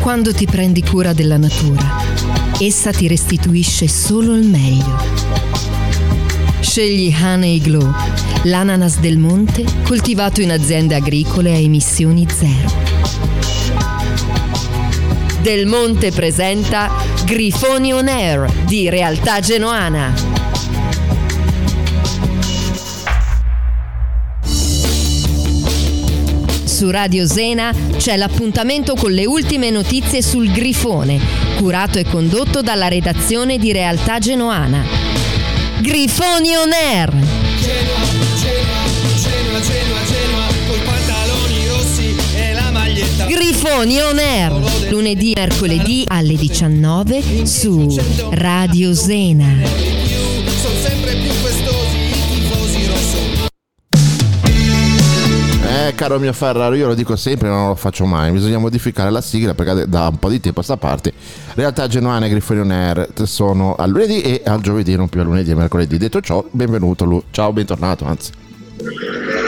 Quando ti prendi cura della natura, essa ti restituisce solo il meglio. Scegli Honey Glow, l'ananas del monte coltivato in aziende agricole a emissioni zero. Del Monte presenta Grifoni On Air di Realtà Genoana. Su Radio Zena c'è l'appuntamento con le ultime notizie sul Grifone, curato e condotto dalla redazione di Realtà Genoana. Grifoni On Air! Genoa, Genoa, Genoa, Genoa, Genoa, coi pantaloni rossi e la maglietta. Grifoni On Air! Lunedì e mercoledì alle 19 su Radio Zena. Eh, caro mio Ferraro, io lo dico sempre, ma non lo faccio mai. Bisogna modificare la sigla perché da un po' di tempo a sta parte. Realtà Genoana e Grifoni On Air sono al lunedì e al giovedì, non più al lunedì e mercoledì. Detto ciò, benvenuto Lu. Ciao, bentornato, anzi.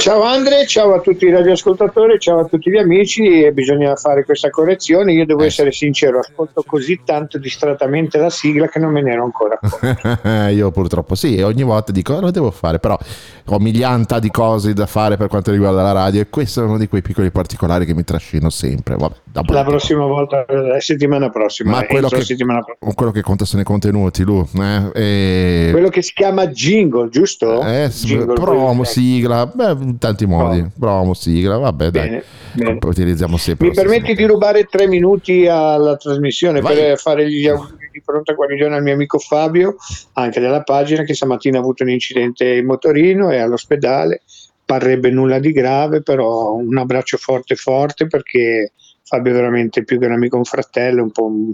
Ciao Andre, ciao a tutti i radioascoltatori, ciao a tutti gli amici. E bisogna fare questa correzione. Io devo Eh. essere sincero, ascolto così tanto distrattamente la sigla che non me ne ero ancora accorto. io purtroppo sì, e ogni volta dico "Ah, lo devo fare, però ho milianta di cose da fare per quanto riguarda la radio e questo è uno di quei piccoli particolari che mi trascino sempre. Vabbè, La prossima volta, la settimana prossima. Ma eh, quello che, settimana prossima. quello che conta sono i contenuti, Lu. Eh, e- Quello che si chiama jingle, giusto? Eh, Jingle, promo, sigla, beh, in tanti modi. Promo, sigla, vabbè, dai. Bene, bene. Utilizziamo sempre. Mi permetti di rubare tre minuti alla trasmissione Vai. per fare gli auguri di pronta guarigione al mio amico Fabio, anche della pagina, che stamattina ha avuto un incidente in motorino e all'ospedale. Parrebbe nulla di grave, però un abbraccio forte forte perché Fabio è veramente più che un amico, un fratello, un po' un-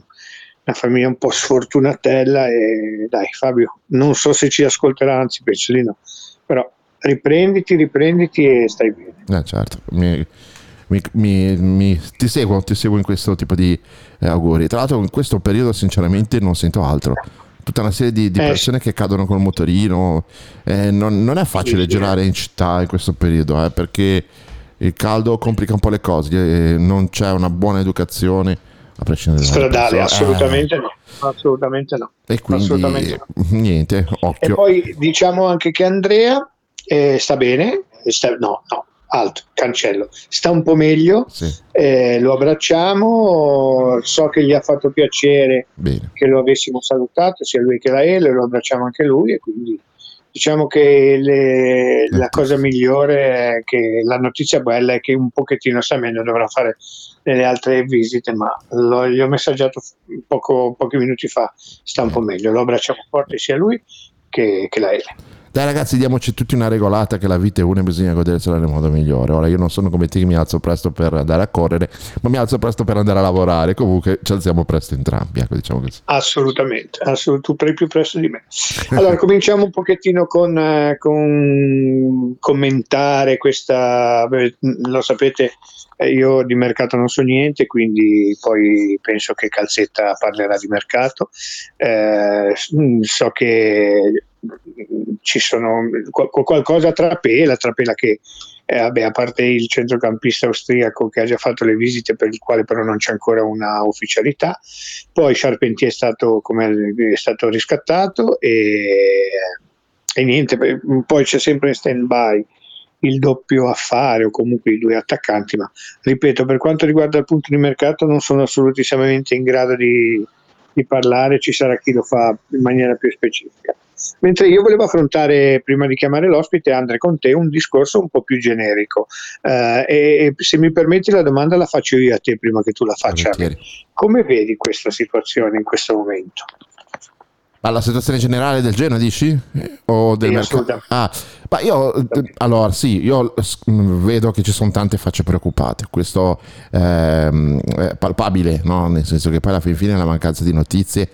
una famiglia un po' sfortunatella e dai Fabio, non so se ci ascolterà, anzi penso di no, però riprenditi, riprenditi e stai bene. Eh, certo, mi, mi- mi- ti seguo, ti seguo in questo tipo di eh, auguri. Tra l'altro, in questo periodo, sinceramente, non sento altro. Tutta una serie di, di Eh, persone che cadono col motorino. eh, non, non è facile Sì, girare in città in questo periodo eh, perché il caldo complica un po' le cose. eh, non c'è una buona educazione a prescindere Stradale, assolutamente no, assolutamente no. Eh, e quindi, assolutamente no. niente, E occhio. poi diciamo anche che Andrea eh, sta bene, sta- no, no, alto, cancello, sta un po' meglio, Sì, eh, lo abbracciamo, so che gli ha fatto piacere bene. che lo avessimo salutato, sia lui che la Ele, lo abbracciamo anche lui e quindi diciamo che le- la cosa migliore è che la notizia bella è che un pochettino sta meglio, dovrà fare delle altre visite, ma lo- gli ho messaggiato poco- pochi minuti fa, sta un po' meglio, lo abbracciamo forte sia lui che, che la Ele. Dai ragazzi, diamoci tutti una regolata che la vita è una e bisogna godersela nel modo migliore. Ora io non sono come te mi alzo presto per andare a correre, ma mi alzo presto per andare a lavorare. Comunque ci alziamo presto entrambi, ecco, diciamo così. Assolutamente, assolut- tu prendi più presto di me. Allora, cominciamo un pochettino con, eh, con commentare questa, beh, lo sapete, eh, io di mercato non so niente, quindi poi penso che Calzetta parlerà di mercato. Eh, so che ci sono qual- qualcosa trapela, trapela che eh, vabbè, a parte il centrocampista austriaco che ha già fatto le visite per il quale però non c'è ancora una ufficialità, poi Charpentier è stato, è stato riscattato e, e niente, poi c'è sempre in stand by il doppio affare o comunque i due attaccanti, ma ripeto, per quanto riguarda il punto di mercato non sono assolutissimamente in grado di, di parlare, ci sarà chi lo fa in maniera più specifica. Mentre io volevo affrontare, prima di chiamare l'ospite, Andre con te, un discorso un po' più generico. Eh, e, se mi permetti la domanda la faccio io a te prima che tu la faccia. Come vedi questa situazione in questo momento? Ma la situazione generale del Genoa, dici? O del Sì, mercato? Ah, ma io, allora sì, io vedo che ci sono tante facce preoccupate, questo ehm, è palpabile, no? nel senso che poi alla fin fine la mancanza di notizie,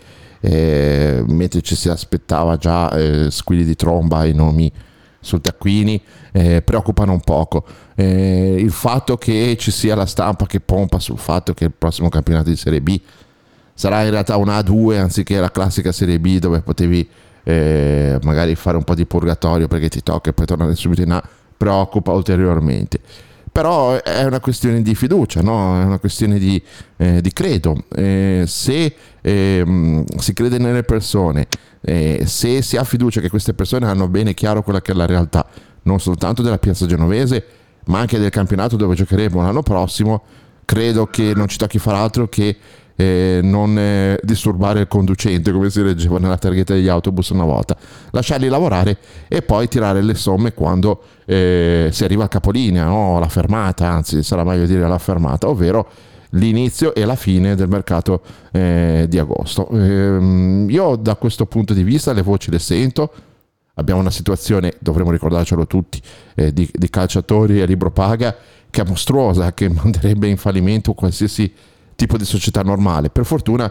eh, mentre ci si aspettava già eh, squilli di tromba i nomi sul taccuini, eh, preoccupano un poco. Eh, il fatto che ci sia la stampa che pompa sul fatto che il prossimo campionato di Serie B sarà in realtà una A2 anziché la classica Serie B dove potevi eh, magari fare un po' di purgatorio perché ti tocca e poi tornare subito in A, preoccupa ulteriormente. Però è una questione di fiducia, no? è una questione di, eh, di credo. Eh, se ehm, si crede nelle persone, eh, se si ha fiducia che queste persone hanno bene chiaro quella che è la realtà, non soltanto della piazza genovese, ma anche del campionato dove giocheremo l'anno prossimo, credo che non ci tocchi far altro che eh, non eh, disturbare il conducente come si leggeva nella targhetta degli autobus una volta. Lasciarli lavorare e poi tirare le somme quando eh, si arriva al capolinea no? alla fermata anzi sarà meglio dire alla fermata ovvero l'inizio e la fine del mercato eh, di agosto. Ehm, io da questo punto di vista le voci le sento. Abbiamo una situazione, dovremmo ricordarcelo tutti, eh, di, di calciatori a libro paga che è mostruosa, che manderebbe in fallimento qualsiasi tipo di società normale. Per fortuna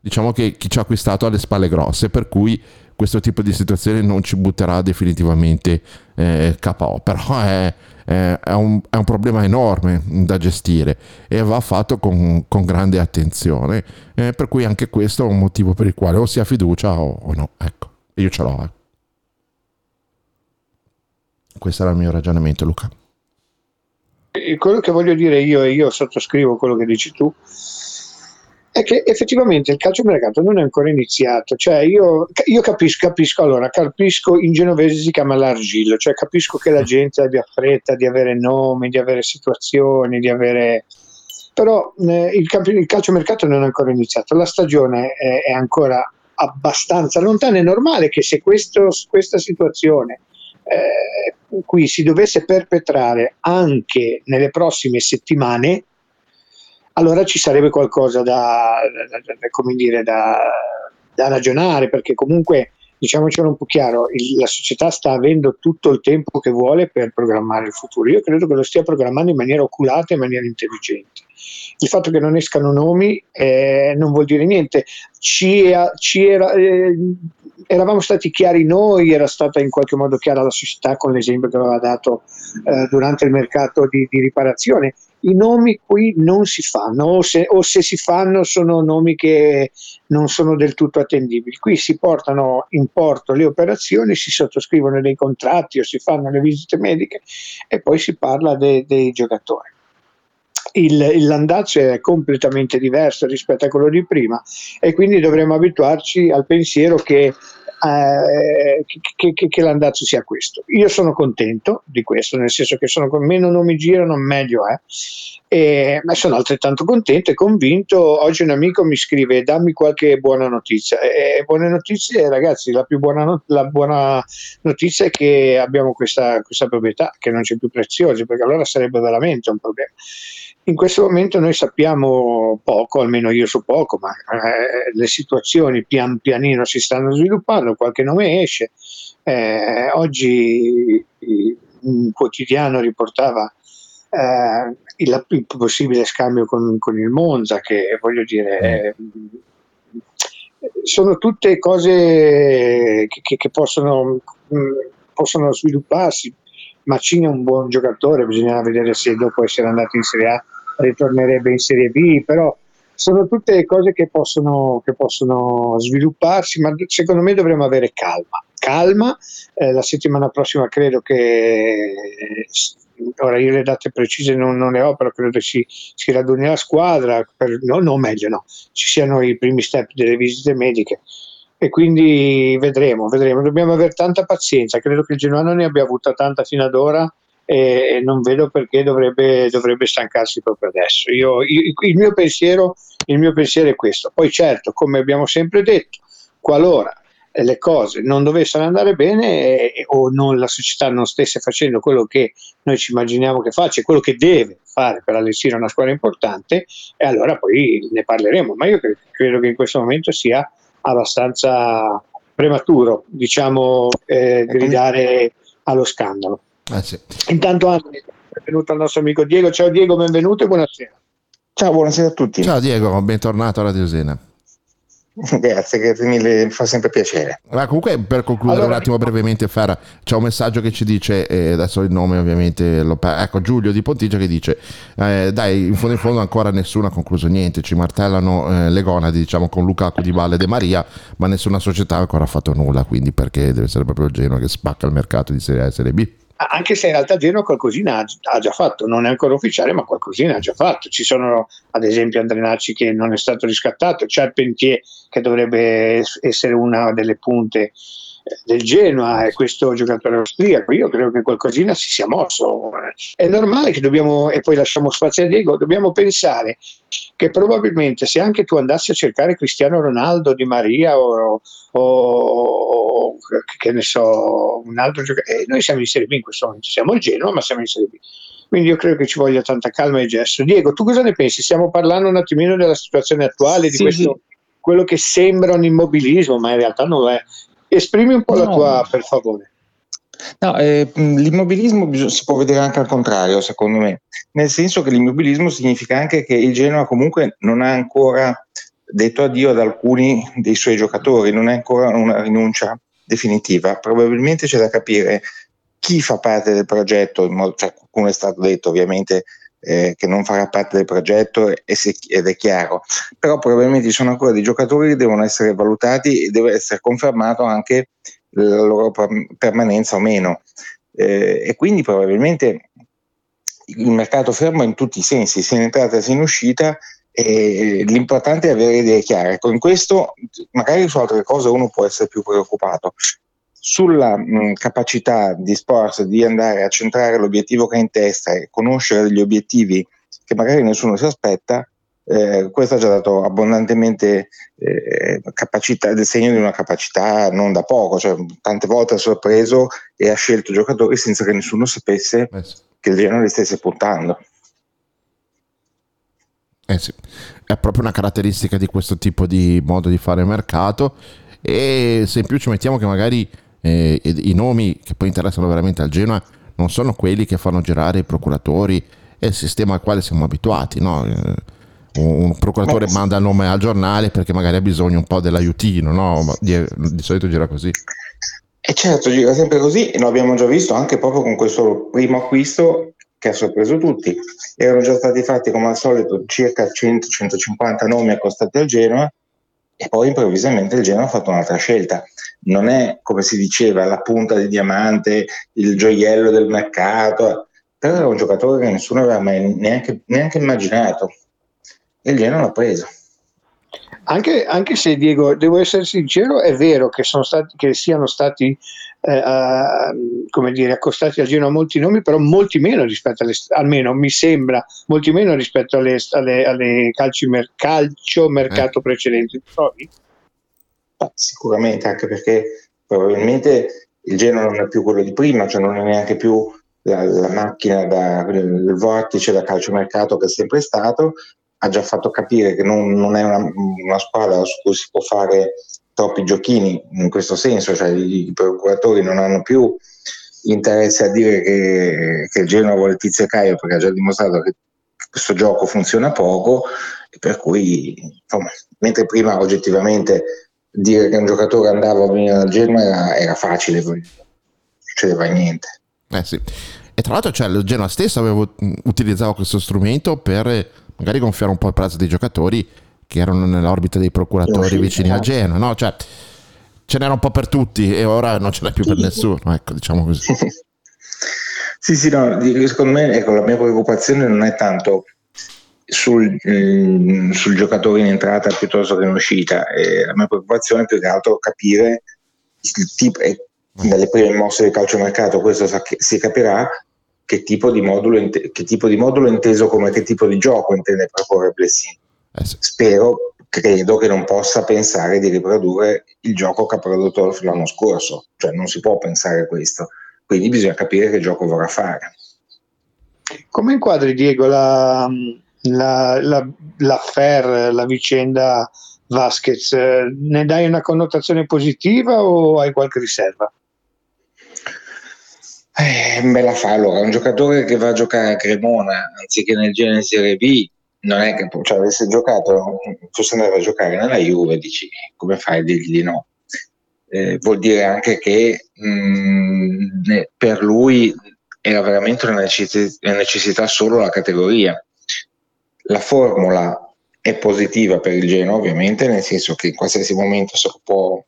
diciamo che chi ci ha acquistato ha le spalle grosse, per cui questo tipo di situazione non ci butterà definitivamente eh, KO, però è, è- è un, è un problema enorme da gestire e va fatto con, con grande attenzione, eh, per cui anche questo è un motivo per il quale o si ha fiducia o, o no, ecco, io ce l'ho. eh. Questo era il mio ragionamento Luca. E quello che voglio dire io, e io sottoscrivo quello che dici tu, è che effettivamente il calciomercato non è ancora iniziato. Cioè io, io capisco, capisco, allora, capisco in genovese si chiama l'argillo, cioè capisco che la gente abbia fretta di avere nomi, di avere situazioni, di avere... Però eh, il, campi- il calciomercato non è ancora iniziato, la stagione è, è ancora abbastanza lontana. È normale che se questo- questa situazione eh, qui si dovesse perpetrare anche nelle prossime settimane, allora ci sarebbe qualcosa da, da- da- da- come dire, da, da ragionare, perché comunque diciamocelo un po' chiaro, il- la società sta avendo tutto il tempo che vuole per programmare il futuro. Io credo che lo stia programmando in maniera oculata in maniera intelligente. Il fatto che non escano nomi eh, non vuol dire niente. Ci, ci era, eh, eravamo stati chiari noi, era stata in qualche modo chiara la società con l'esempio che aveva dato eh, durante il mercato di, di riparazione. I nomi qui non si fanno, o se, o se si fanno sono nomi che non sono del tutto attendibili. Qui si portano in porto le operazioni, si sottoscrivono dei contratti o si fanno le visite mediche e poi si parla de- dei giocatori. Il, il Landazzo è completamente diverso rispetto a quello di prima e quindi dovremmo abituarci al pensiero che, eh, che, che- che l'andazzo sia questo. Io sono contento di questo, nel senso che sono meno nomi girano, meglio è. E, ma sono altrettanto contento e convinto. Oggi un amico mi scrive: dammi qualche buona notizia. E buone notizie, ragazzi. La più buona, not- la buona notizia è che abbiamo questa, questa proprietà che non c'è più preziosa, perché allora sarebbe veramente un problema. In questo momento noi sappiamo poco, almeno io so poco, ma eh, le situazioni pian pianino si stanno sviluppando, qualche nome esce. Eh, oggi un quotidiano riportava eh, il, il, possibile scambio con, con, il Monza, che voglio dire, mm. sono tutte cose che, che possono, mh, mm, possono, svilupparsi. Macini è un buon giocatore, bisogna vedere se dopo essere andato in Serie A ritornerebbe in Serie B, però sono tutte cose che possono, che possono svilupparsi, ma secondo me dovremmo avere calma. Calma, eh, la settimana prossima credo che ora io le date precise non, non le ho, però credo che si, si raduni la squadra, per, no, no, meglio no, ci siano i primi step delle visite mediche e quindi vedremo, vedremo. Dobbiamo avere tanta pazienza, credo che il Genoa ne abbia avuta tanta fino ad ora e, non vedo perché dovrebbe, dovrebbe stancarsi proprio adesso. Io, io, il, mio pensiero, il mio pensiero è questo. Poi certo, come abbiamo sempre detto, qualora le cose non dovessero andare bene eh, o non, la società non stesse facendo quello che noi ci immaginiamo che faccia, quello che deve fare per allestire una scuola importante, e allora poi ne parleremo. Ma io credo, credo che in questo momento sia abbastanza prematuro, diciamo, eh, gridare allo scandalo. Eh sì. Intanto Anthony, benvenuto al nostro amico Diego. Ciao Diego, benvenuto e buonasera. Ciao, buonasera a tutti. Ciao Diego, bentornato a Radio Sena. Grazie, grazie mille, mi fa sempre piacere. Ma comunque per concludere allora, un attimo brevemente, Ferra, c'è un messaggio che ci dice, eh, adesso il nome ovviamente, lo, ecco Giulio di Pontigia che dice, eh, dai, in fondo in fondo ancora nessuno ha concluso niente, ci martellano eh, le gonadi diciamo con Lukaku di Valle De Maria, ma nessuna società ha ancora fatto nulla, quindi perché deve essere proprio il Genoa che spacca il mercato di Serie A e Serie B? Anche se in realtà Genoa qualcosina ha già fatto, non è ancora ufficiale, ma qualcosina ha già fatto. Ci sono ad esempio Andrenacci che non è stato riscattato, Charpentier che dovrebbe essere una delle punte eh, del Genoa e questo giocatore austriaco. Io credo che qualcosina si sia mosso. È normale che dobbiamo, e poi lasciamo spazio a Diego, dobbiamo pensare che probabilmente se anche tu andassi a cercare Cristiano Ronaldo, Di Maria o, o che ne so, un altro giocatore, eh, noi siamo in Serie B in questo momento, siamo il Genoa ma siamo in Serie B. Quindi io credo che ci voglia tanta calma e gesto. Diego, tu cosa ne pensi? Stiamo parlando un attimino della situazione attuale, di sì, questo, sì. quello che sembra un immobilismo, ma in realtà non lo è. Esprimi un po' no. la tua, per favore. No, eh, l'immobilismo si può vedere anche al contrario, secondo me, nel senso che l'immobilismo significa anche che il Genoa comunque non ha ancora detto addio ad alcuni dei suoi giocatori, non è ancora una rinuncia definitiva. Probabilmente c'è da capire chi fa parte del progetto, cioè qualcuno è stato detto ovviamente eh, che non farà parte del progetto ed è chiaro, però probabilmente ci sono ancora dei giocatori che devono essere valutati e deve essere confermato anche la loro permanenza o meno. Eh, e quindi probabilmente il mercato fermo in tutti i sensi, sia in entrata sia in uscita, e l'importante è avere idee chiare. Con questo, magari su altre cose uno può essere più preoccupato. Sulla mh, capacità di Sports di andare a centrare l'obiettivo che ha in testa e conoscere degli obiettivi che magari nessuno si aspetta, eh, questo ha già dato abbondantemente eh, capacità, del segno di una capacità non da poco, cioè tante volte ha sorpreso e ha scelto giocatori senza che nessuno sapesse eh che il Genoa li stesse puntando. Eh sì, è proprio una caratteristica di questo tipo di modo di fare mercato e se in più ci mettiamo che magari eh, i nomi che poi interessano veramente al Genoa non sono quelli che fanno girare i procuratori e il sistema al quale siamo abituati, no? Eh, un procuratore Beh, manda il nome al giornale perché magari ha bisogno un po' dell'aiutino, no? Di, di solito gira così. E certo, gira sempre così e lo abbiamo già visto anche proprio con questo primo acquisto che ha sorpreso tutti. Erano già stati fatti come al solito circa 100-150 nomi accostati al Genoa e poi improvvisamente il Genoa ha fatto un'altra scelta. Non è come si diceva la punta di diamante, il gioiello del mercato, però era un giocatore che nessuno aveva mai neanche, neanche immaginato e il Genoa l'ha preso. Anche, anche, se Diego, devo essere sincero, è vero che, stati, che siano stati eh, come dire, accostati al Genoa molti nomi, però molti meno rispetto alle, almeno mi sembra, molti meno rispetto alle, alle, alle calcio, calcio mercato eh. precedenti. Trovi? Sicuramente, anche perché probabilmente il Genoa non è più quello di prima, cioè non è neanche più la, la macchina, da, il vortice da calciomercato che è sempre stato, ha già fatto capire che non, non è una, una, squadra su cui si può fare troppi giochini in questo senso, cioè i, i procuratori non hanno più interesse a dire che, che il Genoa vuole Tizio e Caio perché ha già dimostrato che questo gioco funziona poco e per cui insomma, mentre prima oggettivamente dire che un giocatore andava a venire dal Genoa era, era facile, non succedeva niente. Eh sì. E tra l'altro cioè, il Genoa stesso avevo, utilizzava questo strumento per magari gonfiare un po' il prezzo dei giocatori che erano nell'orbita dei procuratori sì, vicini eh. a Genoa, no? Cioè, ce n'era un po' per tutti e ora non ce n'è più per nessuno, ecco, diciamo così. sì, sì, no, secondo me ecco, la mia preoccupazione non è tanto sul, mm, sul, giocatore in entrata piuttosto che in uscita. E la mia preoccupazione è più che altro capire il tipo, e dalle prime mosse del calciomercato questo si capirà che tipo di modulo, che tipo di modulo inteso come che tipo di gioco intende proporre Blessing. Eh sì. Spero, credo che non possa pensare di riprodurre il gioco che ha prodotto l'anno scorso, cioè non si può pensare questo, quindi bisogna capire che gioco vorrà fare. Come inquadri Diego la, la, la, l'affair, la vicenda Vasquez, ne dai una connotazione positiva o hai qualche riserva? Eh, me la fa allora, un giocatore che va a giocare a Cremona anziché nel genere Serie B non è che cioè, avesse giocato, fosse andato a giocare nella Juve, dici come fai a dirgli di no? Eh, vuol dire anche che mh, mm, per lui era veramente una necessità, una necessità solo la categoria la formula è positiva per il Genoa, ovviamente, nel senso che in qualsiasi momento lo può,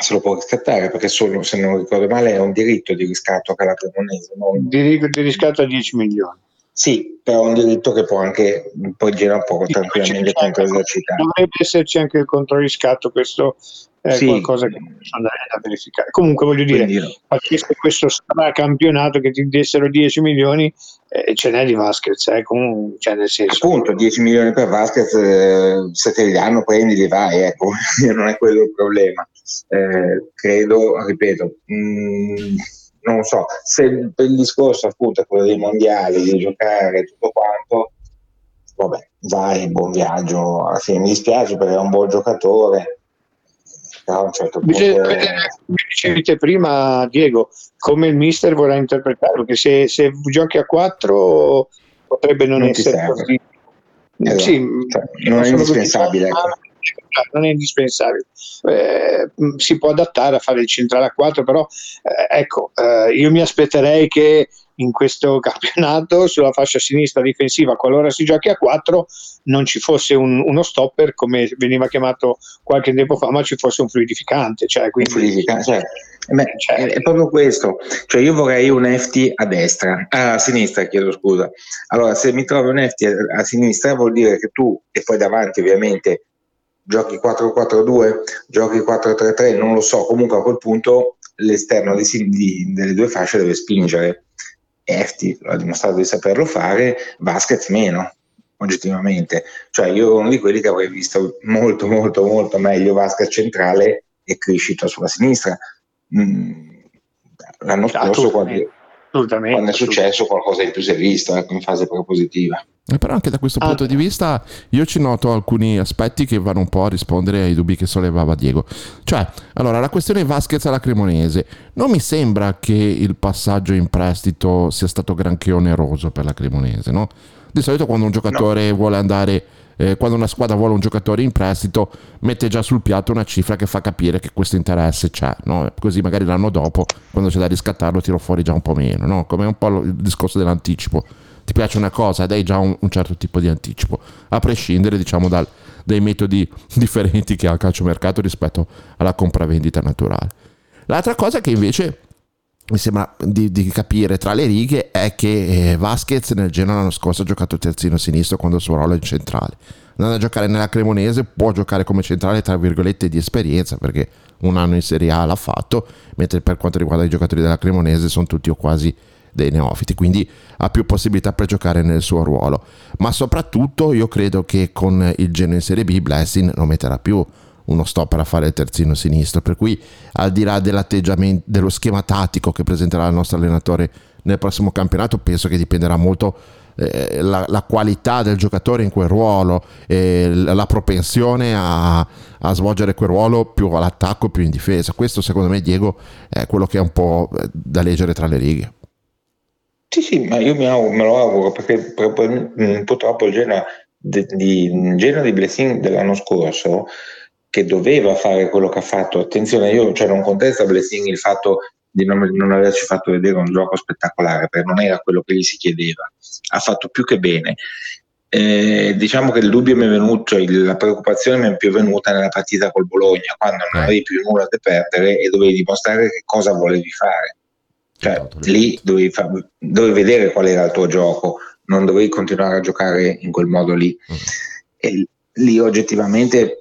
se lo può riscattare, perché solo, se non ricordo male, è un diritto di riscatto che la Cremonese. Non... Diritto di riscatto a 10 milioni. Sì, però è un diritto che può anche poi girare un po' tranquillamente contro esercitare. Dovrebbe esserci anche il controriscatto, questo è sì. qualcosa che posso andare a verificare. Comunque voglio dire, facesse questo campionato che ti dessero 10 milioni, eh, ce n'è di Vasquez, eh, comunque, cioè nel senso... Appunto, 10 milioni per Vasquez, eh, se te li danno prendi, vai, ecco, non è quello il problema. Eh, credo, ripeto, mh, mm, non so, se il discorso appunto quello dei mondiali, di giocare tutto quanto, vabbè, vai, buon viaggio, alla fine mi dispiace perché è un buon giocatore, un certo punto... Come dicevi te prima, Diego, come il mister vorrà interpretarlo, che se, se giochi a 4 potrebbe non, non essere così... Esatto. Sì, cioè, non è indispensabile. Ecco. Non è indispensabile. Eh, si può adattare a fare il centrale a 4, però eh, ecco, eh, io mi aspetterei che in questo campionato sulla fascia sinistra difensiva, qualora si giochi a 4, non ci fosse un, uno stopper come veniva chiamato qualche tempo fa, ma ci fosse un fluidificante. Cioè, quindi, fluidificante cioè, beh, cioè, è proprio questo. Cioè, io vorrei un FT a destra, a sinistra, chiedo scusa. Allora, se mi trovi un FT a, a sinistra, vuol dire che tu, e poi davanti ovviamente, giochi 4-4-2, giochi 4-3-3, non lo so, comunque a quel punto l'esterno di, di, delle due fasce deve spingere Efti ha dimostrato di saperlo fare, Vasquez meno, oggettivamente. Cioè io uno di quelli che avrei visto molto molto molto meglio Vasquez centrale e Criscito sulla sinistra. Mm, l'anno scorso quando, quando, è successo qualcosa di più si è visto ecco, in fase propositiva. Eh, però anche da questo ah. punto di vista io ci noto alcuni aspetti che vanno un po' a rispondere ai dubbi che sollevava Diego. Cioè, allora, la questione Vasquez alla Cremonese. Non mi sembra che il passaggio in prestito sia stato granché oneroso per la Cremonese, no? Di solito quando un giocatore no. vuole andare, eh, quando una squadra vuole un giocatore in prestito, mette già sul piatto una cifra che fa capire che questo interesse c'è, no? Così magari l'anno dopo, quando c'è da riscattarlo, tiro fuori già un po' meno, no? Come un po' il discorso dell'anticipo ti piace una cosa dai già un, un certo tipo di anticipo, a prescindere diciamo dal, dai metodi differenti che ha il calciomercato rispetto alla compravendita naturale. L'altra cosa che invece mi sembra di, di, capire tra le righe è che eh, Vasquez nel Genoa l'anno scorso ha giocato terzino sinistro quando il suo ruolo è centrale. Andando a giocare nella Cremonese può giocare come centrale tra virgolette di esperienza perché un anno in Serie A l'ha fatto, mentre per quanto riguarda i giocatori della Cremonese sono tutti o quasi dei neofiti, quindi ha più possibilità per giocare nel suo ruolo. Ma soprattutto io credo che con il Genoa in Serie B Blessing non metterà più uno stopper a fare il terzino sinistro, per cui al di là dell'atteggiamento, dello schema tattico che presenterà il nostro allenatore nel prossimo campionato penso che dipenderà molto eh, la, la, qualità del giocatore in quel ruolo e la propensione a, a, svolgere quel ruolo più all'attacco più in difesa. Questo secondo me Diego è quello che è un po' da leggere tra le righe. Sì sì ma io auguro, me lo auguro perché, perché purtroppo il Genoa di, di, di Blessing dell'anno scorso che doveva fare quello che ha fatto. Attenzione, io cioè, non contesto a Blessing il fatto di non, non, averci fatto vedere un gioco spettacolare, perché non era quello che gli si chiedeva. Ha fatto più che bene. Eh, diciamo che il dubbio mi è venuto, cioè la preoccupazione mi è più venuta nella partita col Bologna, quando non avevi più nulla da perdere e dovevi dimostrare che cosa volevi fare. Cioè, esatto, lì dovevi, fa- dovevi vedere qual era il tuo gioco, non dovevi continuare a giocare in quel modo lì. Mm. E lì oggettivamente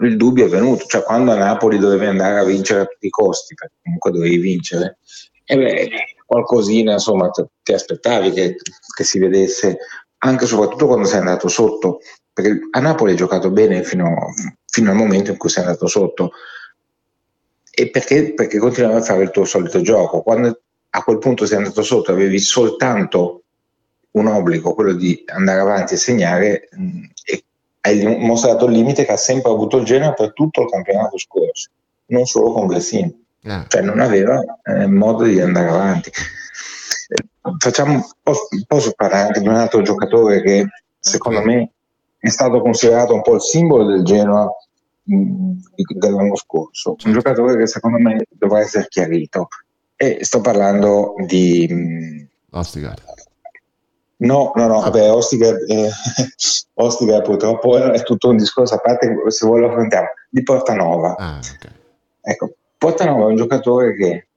il dubbio è venuto, cioè quando a Napoli dovevi andare a vincere a tutti i costi, perché comunque dovevi vincere, e beh, qualcosina insomma ti, aspettavi che, che, si vedesse, anche soprattutto quando sei andato sotto, perché a Napoli hai giocato bene fino, fino al momento in cui sei andato sotto, e perché, perché continuavi a fare il tuo solito gioco, quando a quel punto sei andato sotto avevi soltanto un obbligo, quello di andare avanti e segnare, e hai dimostrato il limite che ha sempre avuto il Genoa per tutto il campionato scorso, non solo con Glessin. Eh. Cioè non aveva eh, modo di andare avanti. Eh, facciamo, posso, posso, parlare anche di un altro giocatore che secondo me è stato considerato un po' il simbolo del Genoa mh, dell'anno scorso, un certo. giocatore che secondo me dovrà essere chiarito. E sto parlando di... Mh, Ostigard. No, no, no, vabbè, Ostigar, eh, Ostigar purtroppo è tutto un discorso a parte, se vuoi lo affrontiamo, di Portanova. Ah, okay. Ecco, Portanova è un giocatore che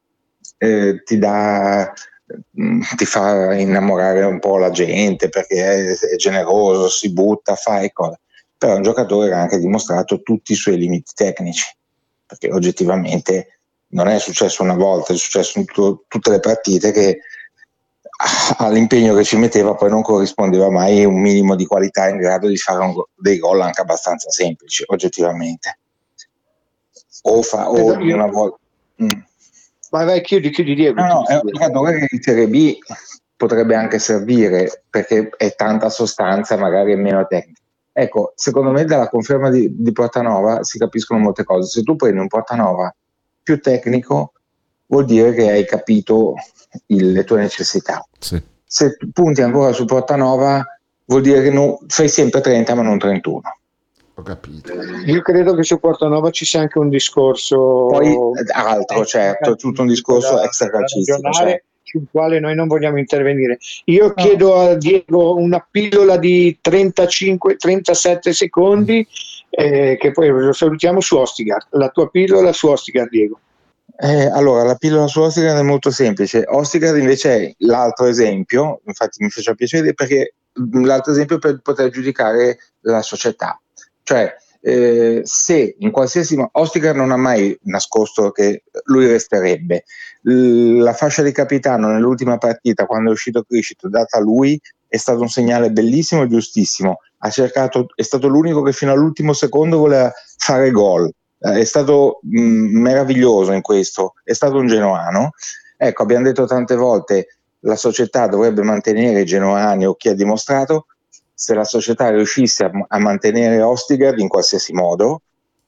eh, ti dà, mm, ti fa innamorare un po' la gente perché è, generoso, si butta, fa e cose, però è un giocatore che ha anche dimostrato tutti i suoi limiti tecnici, perché oggettivamente non è successo una volta, è successo in tutto, tutte le partite che all'impegno che ci metteva poi non corrispondeva mai un minimo di qualità in grado di fare un, dei gol anche abbastanza semplici oggettivamente. O fa o esatto, una volta mm. vai vai chiudi chiudi Diego no, no, è un giocatore che in Serie B potrebbe anche servire perché è tanta sostanza magari è meno tecnica. Ecco secondo me dalla conferma di, di Portanova si capiscono molte cose. Se tu prendi un Portanova più tecnico vuol dire che hai capito il, le tue necessità. Sì. Se punti ancora su Portanova, vuol dire che non, fai sempre 30 ma non 31. Ho capito. Io credo che su Portanova ci sia anche un discorso. Poi altro, certo, tutto un discorso extra calcistico. Cioè. Sul quale noi non vogliamo intervenire. Io no. chiedo a Diego una pillola di 35-37 secondi, eh, che poi lo salutiamo su Ostigard. La tua pillola su Ostigard, Diego. Eh, allora, la pillola su Ostigard è molto semplice. Ostigard invece è l'altro esempio, infatti mi faceva piacere perché l'altro esempio per poter giudicare la società. Cioè, eh, se in qualsiasi modo Ostigar non ha mai nascosto che lui resterebbe la fascia di capitano nell'ultima partita quando è uscito Criscito data a lui è stato un segnale bellissimo e giustissimo ha cercato, è stato l'unico che fino all'ultimo secondo voleva fare gol è stato mh, mm, meraviglioso in questo, è stato un genoano. Ecco, abbiamo detto tante volte la società dovrebbe mantenere i genoani o chi ha dimostrato, se la società riuscisse a, a mantenere Ostigard in qualsiasi modo,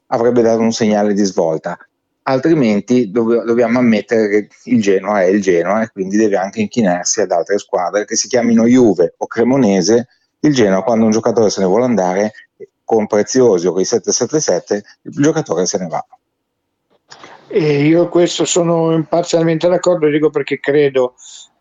avrebbe dato un segnale di svolta. Altrimenti dov- dobbiamo ammettere che il Genoa è il Genoa e quindi deve anche inchinarsi ad altre squadre che si chiamino Juve o Cremonese. Il Genoa, quando un giocatore se ne vuole andare, con Preziosi o con i 777, il giocatore se ne va. E io questo sono parzialmente d'accordo, dico perché credo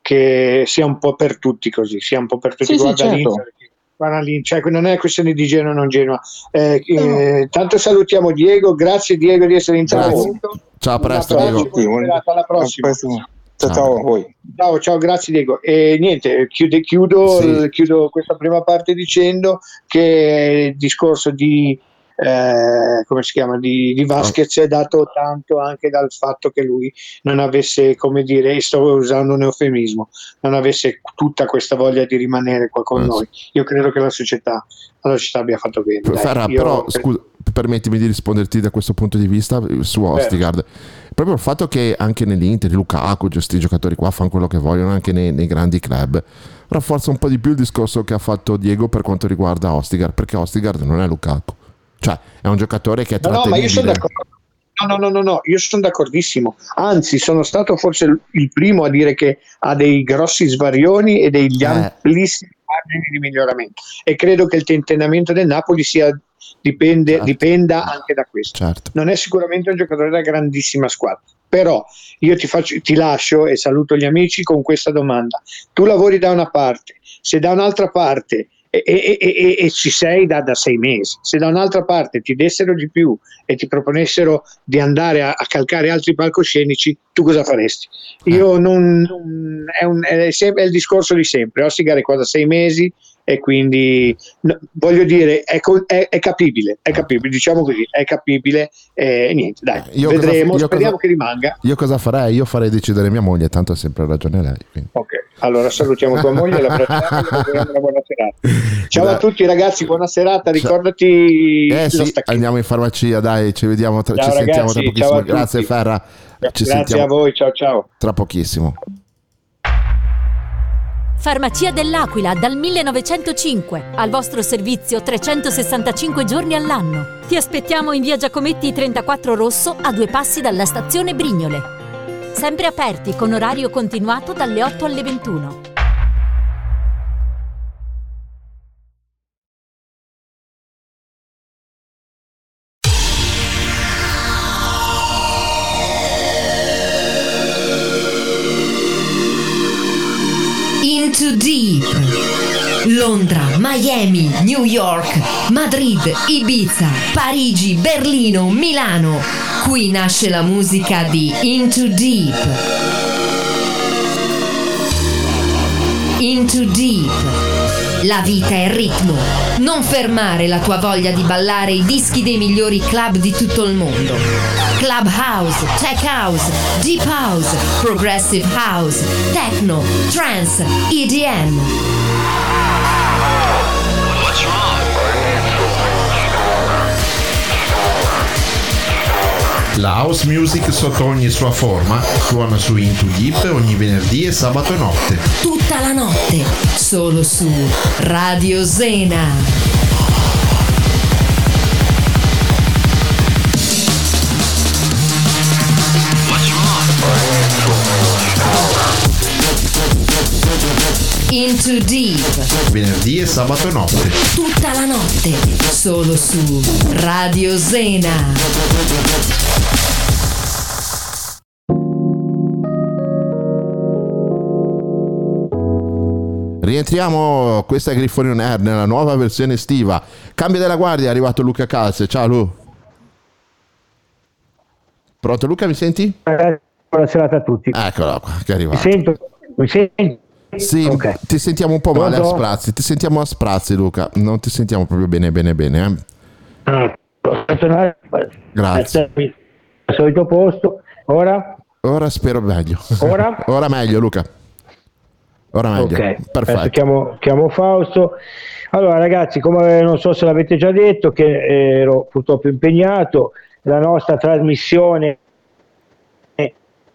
che sia un po' per tutti così, sia un po' per tutti. Sì, Guarda sì, certo. lì, cioè, non è questione di Genoa o non Genoa. Eh, eh, tanto salutiamo Diego, grazie Diego di essere intervenuto. Ciao, a presto Diego. Alla prossima. Ciao, ciao a voi. Ciao, ciao, grazie Diego. E niente, chiude, chiudo, sì. chiudo questa prima parte dicendo che il discorso di eh, come si chiama, di, di Vasquez è dato tanto anche dal fatto che lui non avesse, come dire, sto usando un eufemismo, non avesse tutta questa voglia di rimanere qua con eh, noi. Io credo che la società, la società abbia fatto bene. Ferra, però, scusa, permettimi di risponderti da questo punto di vista eh, su Ostigard. Proprio il fatto che anche nell'Inter, Lukaku, questi giocatori qua fanno quello che vogliono anche nei, nei, grandi club, rafforza un po' di più il discorso che ha fatto Diego per quanto riguarda Ostigard, perché Ostigard non è Lukaku. Cioè, è un giocatore che è no, no, ma io sono d'accordo. No, no, no, no, io sono d'accordissimo. Anzi, sono stato forse il primo a dire che ha dei grossi svarioni e degli eh. amplissimi margini di miglioramento. E credo che il tentennamento del Napoli sia, dipende, certo. dipenda anche da questo. Certo. Non è sicuramente un giocatore da grandissima squadra. Però io ti, faccio, ti lascio e saluto gli amici con questa domanda. Tu lavori da una parte, se da un'altra parte e, e, e, e, ci sei da, da, sei mesi. Se da un'altra parte ti dessero di più e ti proponessero di andare a, a calcare altri palcoscenici, tu cosa faresti? Io eh. non, non è, un, è, sempre, è, il discorso di sempre. Ossigar è qua da sei mesi, e quindi no, voglio dire è, è, è, capibile, è capibile, diciamo così, è capibile e niente, dai, io vedremo, cosa, speriamo cosa, che rimanga. Io cosa farei? Io farei decidere mia moglie, tanto ha sempre ragione lei. Quindi. Ok, allora salutiamo tua moglie e la una buona serata. Ciao da. a tutti ragazzi, buona serata, ricordati eh, sì, andiamo in farmacia, dai, ci vediamo, tra, ciao, ci ragazzi, sentiamo tra pochissimo. Grazie Ferra. Ci Grazie a voi, ciao ciao. Tra pochissimo. Farmacia dell'Aquila dal 1905, al vostro servizio 365 giorni all'anno. Ti aspettiamo in via Giacometti 34 Rosso a due passi dalla stazione Brignole. Sempre aperti con orario continuato dalle 8 alle 21. Into Deep. Londra, Miami, New York, Madrid, Ibiza, Parigi, Berlino, Milano. Qui nasce la musica di Into Deep. Into Deep. La vita è ritmo. Non fermare la tua voglia di ballare i dischi dei migliori club di tutto il mondo. Club House, Tech House, Deep House, Progressive House, Techno, Trance, EDM. La house music sotto ogni sua forma suona su Into Deep ogni venerdì e sabato notte. Tutta la notte, solo su Radio Zena. Into Deep. Venerdì e sabato notte. Tutta la notte. Solo su Radio Zena. Rientriamo, questa è Grifone On Air nella nuova versione estiva. Cambio della guardia, è arrivato Luca Calze. Ciao Lu. Pronto Luca, mi senti? Eh, buonasera a tutti. Eccolo qua, che è arrivato. Mi sento, mi sento. Sì, okay. ti sentiamo un po' male a sprazzi, ti sentiamo a sprazzi Luca, non ti sentiamo proprio bene bene bene. Eh? Ah, Grazie. Al solito posto, ora? Ora spero meglio. Ora? ora meglio Luca. Ora meglio. Ok, perfetto. Chiamo, chiamo Fausto. Allora ragazzi, come non so se l'avete già detto, che ero purtroppo impegnato, la nostra trasmissione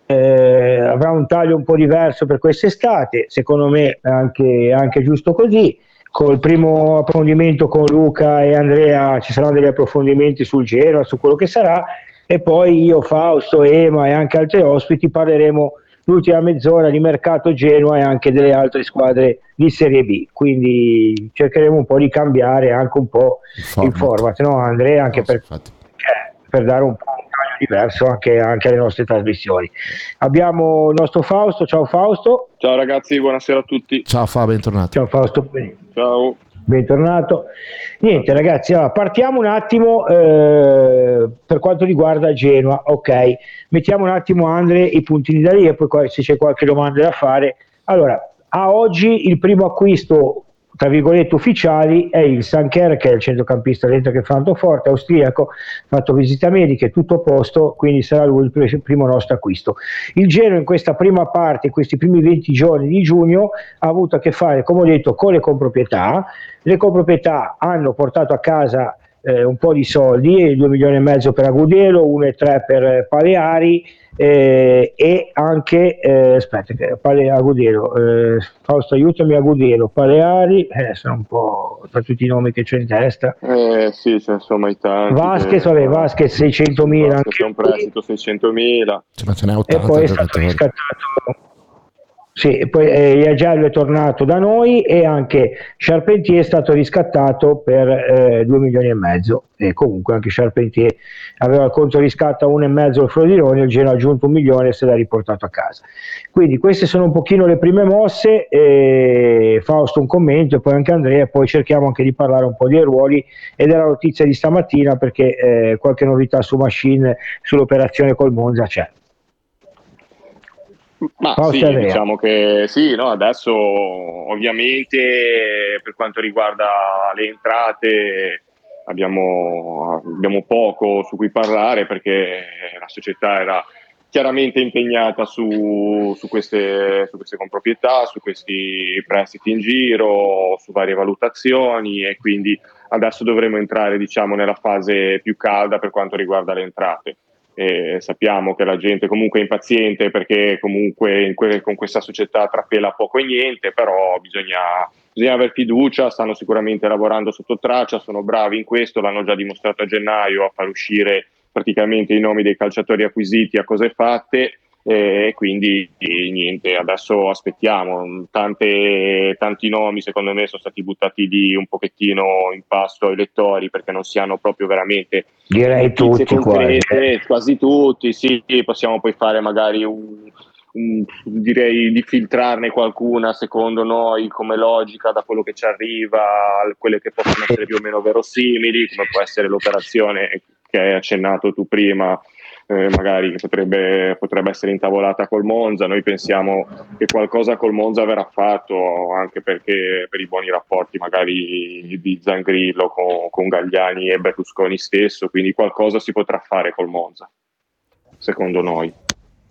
eh, avrà un taglio un po' diverso per quest'estate, secondo me anche, anche giusto così. Col primo approfondimento con Luca e Andrea ci saranno degli approfondimenti sul Genoa, su quello che sarà, e poi io, Fausto, Ema e anche altri ospiti parleremo l'ultima mezz'ora di mercato Genoa e anche delle altre squadre di Serie B. Quindi cercheremo un po' di cambiare anche un po' il format, il format no Andrea? Anche no, per, eh, per dare un po' diverso anche, anche alle nostre trasmissioni. Abbiamo il nostro Fausto, ciao Fausto. Ciao ragazzi, buonasera a tutti. Ciao Fausto, bentornato. Ciao Fausto. Ciao. Bentornato. Niente ragazzi, allora, partiamo un attimo eh, per quanto riguarda Genoa, ok, mettiamo un attimo Andre i puntini da lì e poi se c'è qualche domanda da fare. Allora, a oggi il primo acquisto tra virgolette ufficiali è il Sanker che è il centrocampista dentro che Francoforte, austriaco, fatto visita medica, tutto a posto, quindi sarà lui il primo nostro acquisto. Il Genoa in questa prima parte, questi primi 20 giorni di giugno, ha avuto a che fare, come ho detto, con le comproprietà. Le comproprietà hanno portato a casa eh, un po' di soldi, 2 milioni e mezzo per Agudelo, 1,3 per Paleari eh, e anche, eh, aspetta, Pale, Agudelo, eh, Fausto aiutami Agudelo, Paleari, eh, sono un po' tra tutti i nomi che c'ho in testa. Eh sì, c'è insomma i tanti. Vasquez, che- vabbè, Vasquez 600.000 Vasquez anche è un prestito 600.000. Ma ce n'è e 80 poi è stato riscattato sì, poi eh, Iagello è tornato da noi e anche Charpentier è stato riscattato per eh, 2 milioni e mezzo. E comunque anche Charpentier aveva il conto riscatto a 1,5 il Frosinone, il Genoa ha aggiunto un milione e se l'ha riportato a casa. Quindi queste sono un pochino le prime mosse e Fausto un commento e poi anche Andrea poi cerchiamo anche di parlare un po' dei ruoli e della notizia di stamattina perché eh, qualche novità su Machine sull'operazione col Monza c'è Ma sì, diciamo che sì, no, adesso ovviamente per quanto riguarda le entrate abbiamo, abbiamo poco su cui parlare perché la società era chiaramente impegnata su, su queste, su queste comproprietà, su questi prestiti in giro, su varie valutazioni e quindi adesso dovremo entrare diciamo, nella fase più calda per quanto riguarda le entrate. E sappiamo che la gente comunque è impaziente perché comunque que- con questa società trapela poco e niente, però bisogna, bisogna avere fiducia, stanno sicuramente lavorando sotto traccia, sono bravi in questo, l'hanno già dimostrato a gennaio a far uscire praticamente i nomi dei calciatori acquisiti a cose fatte e quindi e niente, adesso aspettiamo. Tante- tanti nomi secondo me sono stati buttati lì un pochettino in pasto ai lettori perché non si hanno proprio veramente direi tutti quasi concrete, quasi tutti, sì, possiamo poi fare magari un, un- direi di filtrarne qualcuna secondo noi come logica da quello che ci arriva, a quelle che possono essere più o meno verosimili, come può essere l'operazione che hai accennato tu prima. Eh, magari che potrebbe, potrebbe essere intavolata col Monza, noi pensiamo che qualcosa col Monza verrà fatto anche perché per i buoni rapporti magari di Zangrillo con, con Gagliani e Berlusconi stesso, quindi qualcosa si potrà fare col Monza, secondo noi.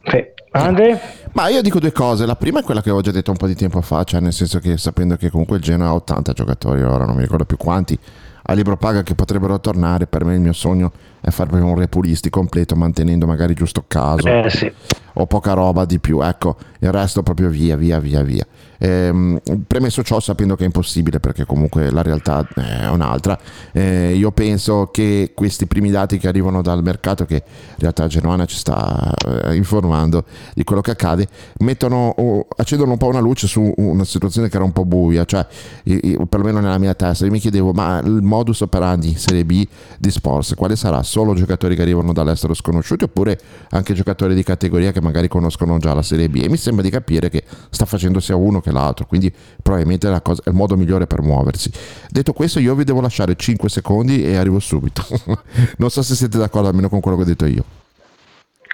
Sì. Andre? Ma io dico due cose. La prima è quella che ho già detto un po' di tempo fa, cioè nel senso che sapendo che comunque il Genoa ha 80 giocatori, ora non mi ricordo più quanti, a libro paga che potrebbero tornare, per me il mio sogno è fare proprio un repulisti completo mantenendo magari giusto caso Eh, sì. o poca roba di più, ecco, il resto proprio via, via, via, via. Ehm, premesso ciò, sapendo che è impossibile perché comunque la realtà è un'altra, eh, io penso che questi primi dati che arrivano dal mercato, che in realtà Genuana ci sta eh, informando di quello che accade, mettono, o accendono un po' una luce su una situazione che era un po' buia, cioè io- io- perlomeno nella mia testa, io mi chiedevo, ma il modus operandi in Serie B di Sports, quale sarà? Solo giocatori che arrivano dall'estero sconosciuti oppure anche giocatori di categoria che magari conoscono già la Serie B? E mi sembra di capire che sta facendo sia uno che l'altro, quindi probabilmente è, la cosa- è il modo migliore per muoversi. Detto questo, io vi devo lasciare 5 secondi e arrivo subito. non so se siete d'accordo almeno con quello che ho detto io.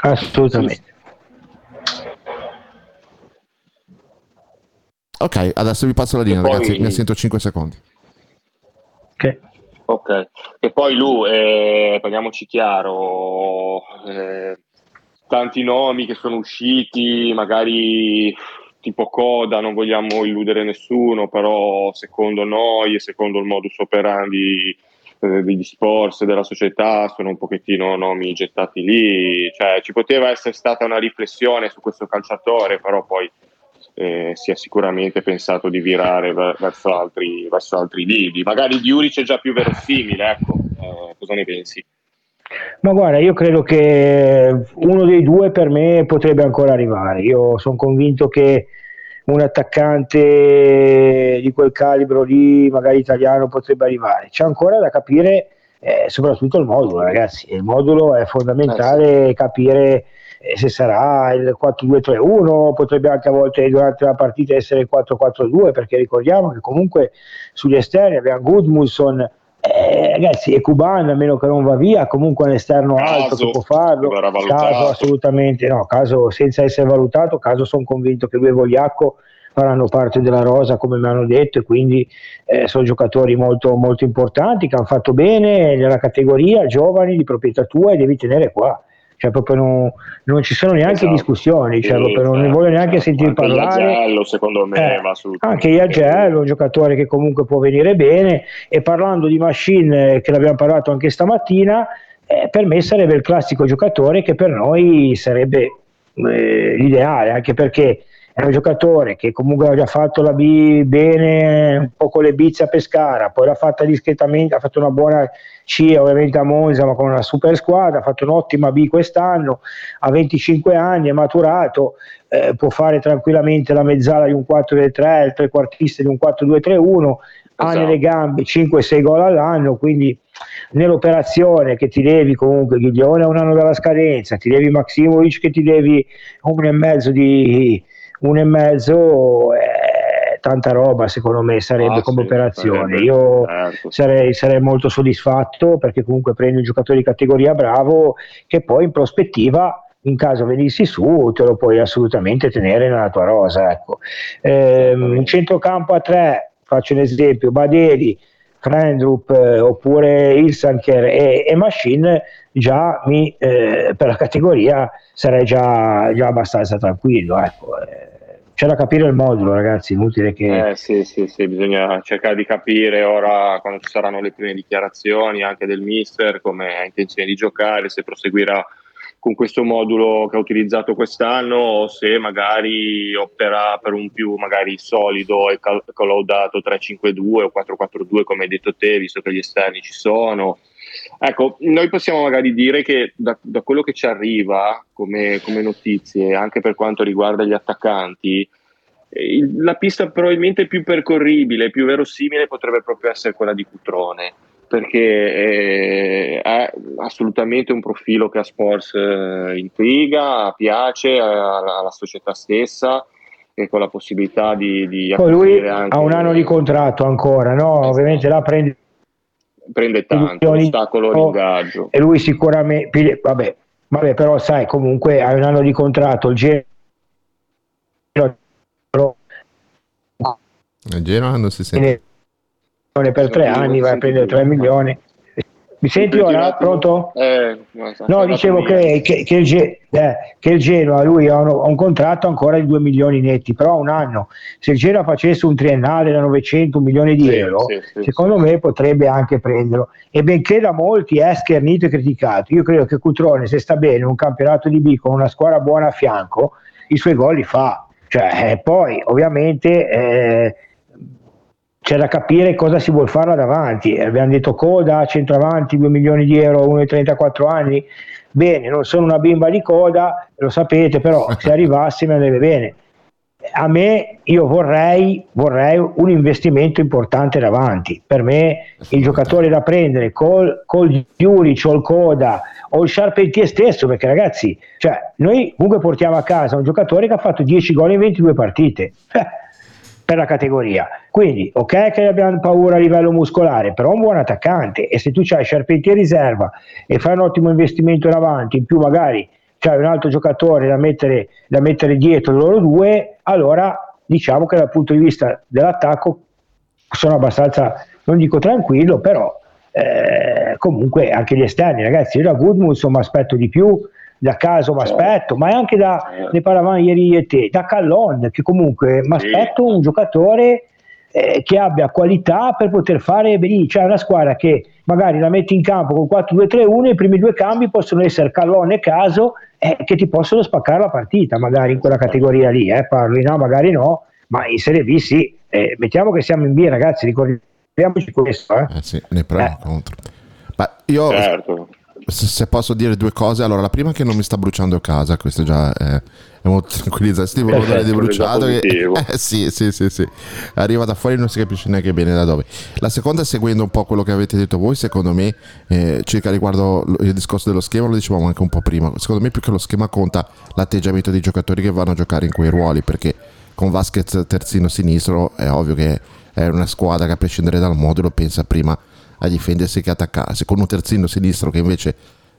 assolutamente Ok, adesso vi passo la linea, poi- ragazzi, mi assento 5 secondi. Ok. Ok, e poi Lu, eh, parliamoci chiaro, eh, tanti nomi che sono usciti, magari tipo Coda, non vogliamo illudere nessuno, però secondo noi e secondo il modus operandi eh, degli sports della società sono un pochettino nomi gettati lì, cioè ci poteva essere stata una riflessione su questo calciatore, però poi eh, si è sicuramente pensato di virare ver- verso altri, verso altri lidi. Magari Diuric è già più verosimile, ecco, Eh, cosa ne pensi? Ma guarda, io credo che uno dei due per me potrebbe ancora arrivare. Io sono convinto che un attaccante di quel calibro lì, magari italiano, potrebbe arrivare. C'è ancora da capire eh, soprattutto il modulo, ragazzi. Il modulo è fondamentale capire eh, se sarà il 4-2-3-1, potrebbe anche a volte durante la partita essere il 4-4-2, perché ricordiamo che comunque sugli esterni abbiamo Goodmusson. Eh, ragazzi, è Cuban, a meno che non va via, comunque un esterno alto che Caso, può farlo. Caso assolutamente no, caso senza essere valutato, caso sono convinto che lui e Vogliacco faranno parte della rosa come mi hanno detto e quindi eh, sono giocatori molto, molto importanti che hanno fatto bene nella categoria, giovani di proprietà tua e devi tenere qua. Cioè proprio non, non ci sono neanche Esatto. discussioni, cioè Sì, proprio non ne voglio neanche certo. sentire Anche parlare. Iagello, secondo me, Eh, va assolutamente anche Iagello, un giocatore che comunque può venire bene e parlando di machine eh, che l'abbiamo parlato anche stamattina, eh, per me sarebbe il classico giocatore che per noi sarebbe eh, l'ideale, anche perché è un giocatore che comunque ha già fatto la B bene un po' con le bizze a Pescara, poi l'ha fatta discretamente, ha fatto una buona C ovviamente a Monza ma con una super squadra, ha fatto un'ottima B quest'anno, ha 25 anni, è maturato, eh, può fare tranquillamente la mezzala di un 4-3, il trequartista di un 4-2-3-1, ha Esatto. nelle gambe 5-6 gol all'anno, quindi nell'operazione che ti devi comunque Ghiglione a un anno dalla scadenza, ti devi Maximovic che ti devi un e mezzo di un e mezzo eh, tanta roba secondo me sarebbe Ah, come sì, operazione. sarebbe, Io certo. sarei, sarei molto soddisfatto perché comunque prendi un giocatore di categoria bravo che poi in prospettiva in caso venissi su te lo puoi assolutamente tenere nella tua rosa ecco. Ehm, in centrocampo a tre faccio un esempio Badeli Frendrup eh, oppure Ilsanker e, e Machine già mi, eh, per la categoria sarei già, già abbastanza tranquillo ecco. Eh, c'è da capire il modulo ragazzi inutile che Eh sì, sì, sì, bisogna cercare di capire ora quando ci saranno le prime dichiarazioni anche del mister come ha intenzione di giocare, se proseguirà con questo modulo che ha utilizzato quest'anno o se magari opterà per un più magari solido e collaudato 3-5-2 o 4-4-2 come hai detto te, visto che gli esterni ci sono. Ecco, noi possiamo magari dire che da, da quello che ci arriva come, come notizie, anche per quanto riguarda gli attaccanti, eh, il- la pista probabilmente più percorribile, più verosimile potrebbe proprio essere quella di Cutrone, perché eh, è assolutamente un profilo che a Sports eh, intriga, piace alla, alla società stessa e con la possibilità di, di poi lui ha un anno di contratto ancora no? ovviamente là prende prende tanto, l'ostacolo l'ingaggio. e lui sicuramente vabbè, vabbè però sai comunque hai un anno di contratto il Genoa A Genoa non si sente. per tre anni vai a prendere 3 milioni mi senti ora pronto? Eh, No, dicevo che, che- che il Ge- eh, che il Genoa lui ha un, ha un contratto ancora di 2 milioni netti, però un anno. Se il Genoa facesse un triennale da 900 un milione di Sì, euro, sì, sì, secondo me potrebbe anche prenderlo. E benché da molti è schernito e criticato, io credo che Cutrone, se sta bene in un campionato di B con una squadra buona a fianco, i suoi gol li fa. Cioè, eh, poi ovviamente eh, c'è da capire cosa si vuol fare là davanti. Eh, Abbiamo detto coda, centravanti, 2 milioni di euro, uno di 34 anni. Bene, non sono una bimba di coda, lo sapete, però se arrivasse mi andrebbe bene. A me, io vorrei, vorrei un investimento importante davanti. Per me, il giocatore da prendere col, col Juric o il Coda o il Charpentier stesso, perché ragazzi, cioè, noi comunque portiamo a casa un giocatore che ha fatto 10 gol in 22 partite. Per la categoria. Quindi, ok che abbiamo paura a livello muscolare, però un buon attaccante e se tu hai Sciarpetti in riserva e fai un ottimo investimento in avanti, in più magari c'hai un altro giocatore da mettere, da mettere dietro loro due, allora diciamo che dal punto di vista dell'attacco sono abbastanza, non dico tranquillo, però eh, comunque anche gli esterni, ragazzi, io da Goodmus mi aspetto di più, da caso mi aspetto, ma anche da, ne parlavamo ieri e te, da Callon, che comunque mi aspetto un giocatore eh, che abbia qualità per poter fare benissimo, cioè una squadra che magari la metti in campo con 4-2-3-1 i primi due cambi possono essere Callon e Caso eh, che ti possono spaccare la partita magari in quella categoria lì, eh, parli no, magari no, ma in Serie B sì, Eh, mettiamo che siamo in B ragazzi, ricordiamoci questo. Eh. Eh sì, ne pro e contro. Ma io, Certo. Se, posso dire due cose, allora la prima è che non mi sta bruciando casa, questo già è, è molto tranquillizzante. Un odore di bruciato che, eh, sì, sì, sì, sì. Arriva da fuori e non si capisce neanche bene da dove. La seconda, seguendo un po' quello che avete detto voi, secondo me, eh, circa riguardo il discorso dello schema, lo dicevamo anche un po' prima. Secondo me, più che lo schema, conta l'atteggiamento dei giocatori che vanno a giocare in quei ruoli, perché con Vasquez terzino sinistro è ovvio che è una squadra che a prescindere dal modulo pensa prima a difendersi che attaccarsi. Con un terzino sinistro che invece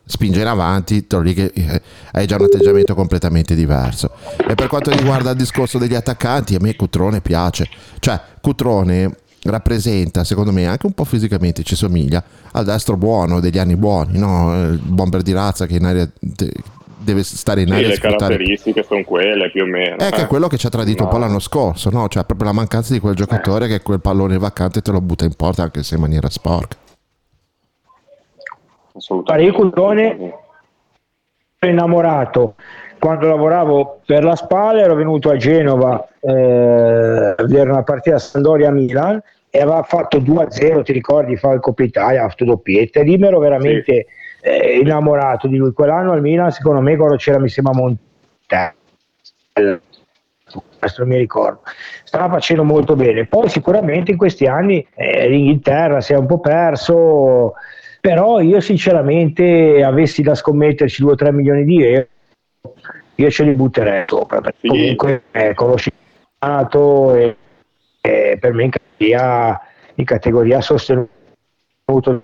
spinge in avanti, trovi che eh, hai già un atteggiamento completamente diverso. E per quanto riguarda il discorso degli attaccanti, a me Cutrone piace. Cioè, Cutrone rappresenta, secondo me, anche un po' fisicamente ci somiglia al destro buono degli anni buoni, no? il bomber di razza che in aria de- deve stare in Sì, aria le e sfruttare caratteristiche sono quelle più o meno. è che eh. è quello che ci ha tradito un po' No. l'anno scorso, no? Cioè proprio la mancanza di quel giocatore che quel pallone vacante te lo butta in porta anche se in maniera sporca. Guarda, io Cudone ero innamorato quando lavoravo per la Spalla ero venuto a Genova eh, a vedere una partita Sandoria-Milan e aveva fatto 2-0 ti ricordi fa il Coppa Italia ha fatto doppietta e lì mi ero veramente eh, innamorato di lui. Quell'anno al Milan secondo me quando c'era mi sembra Montella. Questo non mi ricordo. Stava facendo molto bene. Poi sicuramente in questi anni eh, l'Inghilterra si è un po' perso però io sinceramente avessi da scommetterci 2-3 milioni di euro io ce li butterei sopra perché comunque è conosciuto e, e per me in categoria, in categoria sostenuto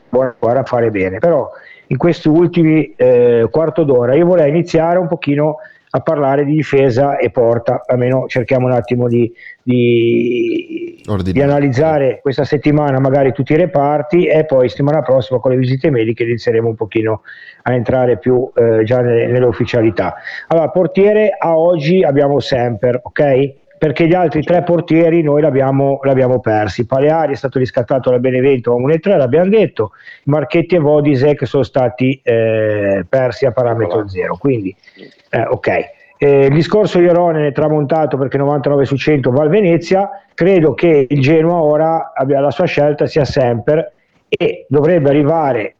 squadra a fare bene. Però in questi ultimi eh, quarto d'ora. Io vorrei iniziare un pochino a parlare di difesa e porta almeno cerchiamo un attimo di, di, di analizzare questa settimana magari tutti i reparti e poi settimana prossima con le visite mediche inizieremo un pochino a entrare più eh, già nelle, nelle ufficialità. Allora portiere a oggi abbiamo Semper ok perché gli altri tre portieri noi l'abbiamo, l'abbiamo persi. Paleari è stato riscattato da Benevento a 1-3 l'abbiamo detto. Marchetti e Vodisek sono stati eh, persi a parametro zero. Quindi eh, ok. Eh, il discorso Ierone è tramontato perché 99 su 100 va al Venezia. Credo che il Genoa ora abbia la sua scelta sia Semper e dovrebbe arrivare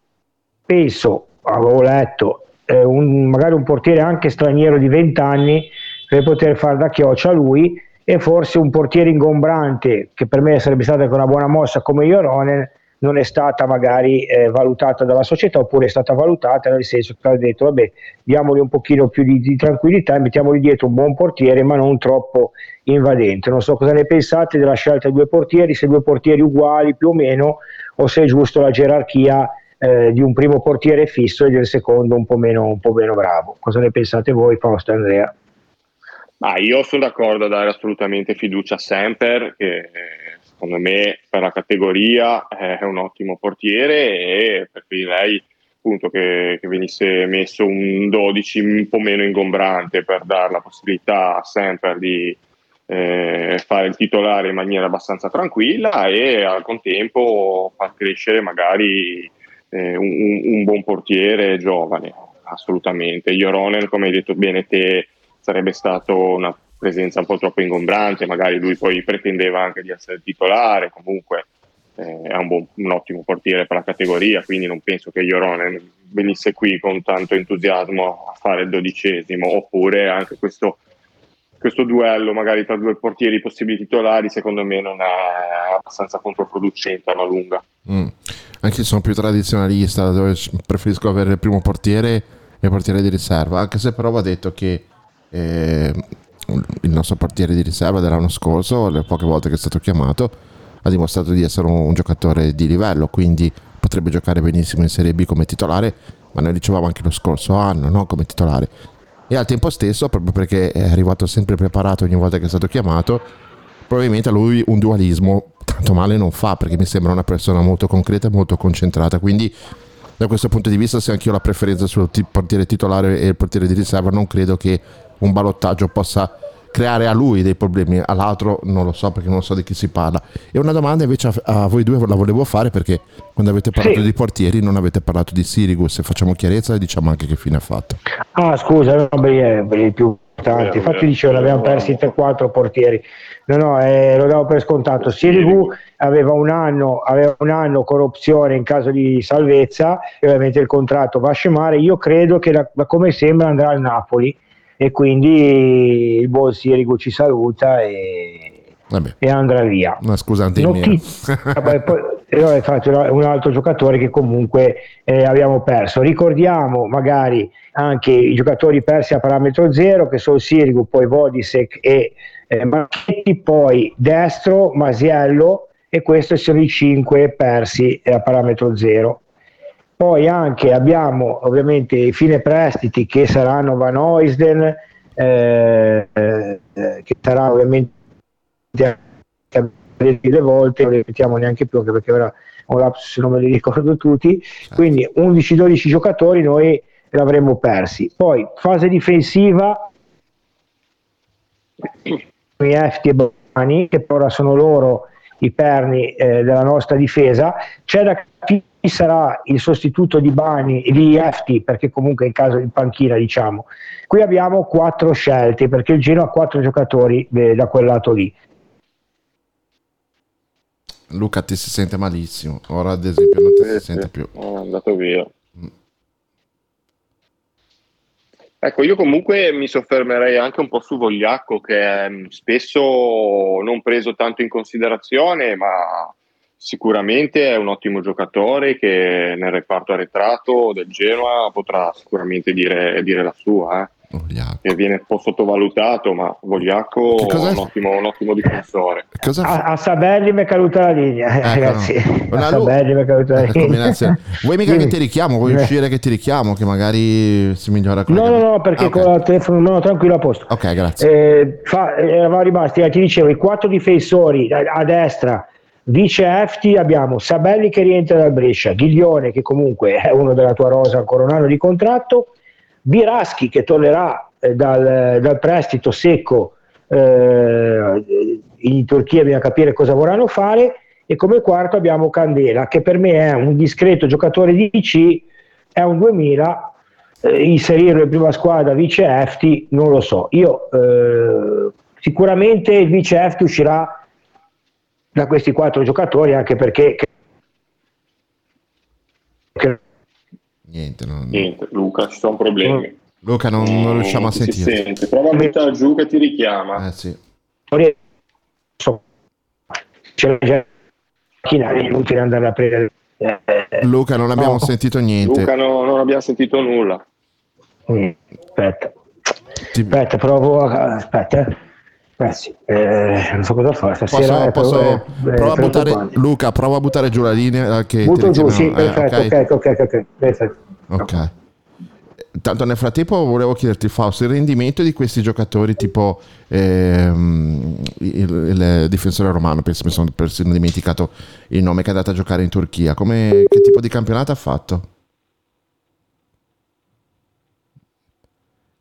penso avevo letto eh, un, magari un portiere anche straniero di 20 anni per poter fare da chioccia a lui e forse un portiere ingombrante che per me sarebbe stata anche una buona mossa come Ioronen non è stata magari eh, valutata dalla società oppure è stata valutata nel senso che ha detto vabbè diamogli un pochino più di, di tranquillità e mettiamogli dietro un buon portiere ma non troppo invadente. Non so cosa ne pensate della scelta di due portieri se due portieri uguali più o meno o se è giusto la gerarchia eh, di un primo portiere fisso e del secondo un po' meno, un po' meno bravo. Cosa ne pensate voi Fausto e Andrea Ma io sono d'accordo a dare assolutamente fiducia a Semper, che eh, secondo me per la categoria è un ottimo portiere e preferirei appunto che, che venisse messo un 12 un po' meno ingombrante per dare la possibilità a Semper di eh, fare il titolare in maniera abbastanza tranquilla e al contempo far crescere magari eh, un, un buon portiere giovane, assolutamente. Joronen, come hai detto bene te, sarebbe stato una presenza un po' troppo ingombrante, magari lui poi pretendeva anche di essere titolare, comunque eh, è un, buon- un ottimo portiere per la categoria, quindi non penso che Joronen venisse qui con tanto entusiasmo a fare il dodicesimo, oppure anche questo, questo duello magari tra due portieri possibili titolari secondo me non è abbastanza controproducente alla lunga. Mm. Anche io sono più tradizionalista, preferisco avere il primo portiere e il portiere di riserva, anche se però va detto che eh, il nostro portiere di riserva dell'anno scorso, le poche volte che è stato chiamato, ha dimostrato di essere un, giocatore di livello, quindi potrebbe giocare benissimo in Serie B come titolare, ma noi dicevamo anche lo scorso anno no? come titolare. E al tempo stesso, proprio perché è arrivato sempre preparato ogni volta che è stato chiamato, probabilmente a lui un dualismo tanto male non fa perché mi sembra una persona molto concreta e molto concentrata quindi da questo punto di vista se anche io ho la preferenza sul ti- portiere titolare e il portiere di riserva non credo che un ballottaggio possa creare a lui dei problemi all'altro non lo so perché non so di chi si parla e una domanda invece a, a voi due la volevo fare perché quando avete parlato Sì. di portieri non avete parlato di Sirigus se facciamo chiarezza e diciamo anche che fine ha fatto Ah, scusa, no, beh, eh, i più importanti. Infatti dicevo, ne abbiamo persi 3-4 portieri. No, no, eh, lo davo per scontato. Sirigu aveva un anno, aveva un anno con opzione in caso di salvezza e ovviamente il contratto va a scemare. Io credo che da, da come sembra andrà al Napoli e quindi il buon Sirigu ci saluta e, e andrà via. una scusante Notizia- Vabbè, poi, e infatti, era un altro giocatore che comunque eh, abbiamo perso. Ricordiamo magari anche i giocatori persi a parametro zero che sono Sirigu, poi Vodisek e eh, Marchetti, poi Destro, Masiello e questi sono i cinque persi eh, a parametro zero. Poi anche abbiamo ovviamente i fine prestiti che saranno Van Oysden, eh, eh, che sarà ovviamente delle volte, non ripetiamo neanche più anche perché ora un lapsus non me li ricordo tutti, quindi 11-12 giocatori noi l'avremmo persi. Poi fase difensiva, Efti e Bani, che ora sono loro i perni eh, della nostra difesa, c'è da chi sarà il sostituto di Bani di Efti, perché comunque in caso di panchina diciamo. Qui abbiamo quattro scelte perché il Genoa ha quattro giocatori eh, da quel lato lì. Luca ti si sente malissimo, ora ad esempio non ti si sente più. È andato via. Ecco, io comunque mi soffermerei anche un po' su Vogliacco, che è mm, spesso non preso tanto in considerazione, ma sicuramente è un ottimo giocatore che nel reparto arretrato del Genoa potrà sicuramente dire, dire la sua. Eh. Che viene un po' sottovalutato, ma Vogliacco è un ottimo, un ottimo difensore. A, a Sabelli mi è caduta la linea, eh, ragazzi. Una a Sabelli mi è caduta la Eh, linea. Vuoi mica che ti richiamo? Vuoi Eh. uscire che ti richiamo? Che magari si migliora con No, no, no, perché Ah, ok. con il telefono no, tranquillo a posto. Ok, grazie. Eh, fa- eh, eravamo rimasti, eh, ti dicevo, i quattro difensori a, a destra, vice Efti, abbiamo Sabelli che rientra dal Brescia, Ghiglione che comunque è uno della tua rosa, ancora un anno di contratto, Biraschi che tornerà eh, dal, dal prestito secco eh, in Turchia, bisogna capire cosa vorranno fare, e come quarto abbiamo Candela che per me è un discreto giocatore di C, è un 2000 eh, inserirlo in prima squadra vice Efti non lo so. Io eh, sicuramente il vice Efti uscirà da questi quattro giocatori anche perché che- Niente, non- Niente, Luca, ci sono problemi. Luca non, non riusciamo a si sentire. sente. Prova a buttare giù che ti richiama. Eh sì. c'è la macchina è inutile andare a prendere eh, Luca, non abbiamo no. sentito niente. Luca, no- non abbiamo sentito nulla. Mm, aspetta aspetta provo a aspetta eh. Ragazzi, eh, non so cosa fare stasera Posso, posso- è- è prova a buttare. Luca, prova a buttare giù la linea. Che ti butto giù sì. Eh, perfetto ok ok ok, ok, perfetto Ok. Tanto nel frattempo volevo chiederti Fausto il rendimento di questi giocatori tipo ehm, il, il difensore romano, penso mi sono persino dimenticato il nome che è andato a giocare in Turchia, come, che tipo di campionato ha fatto?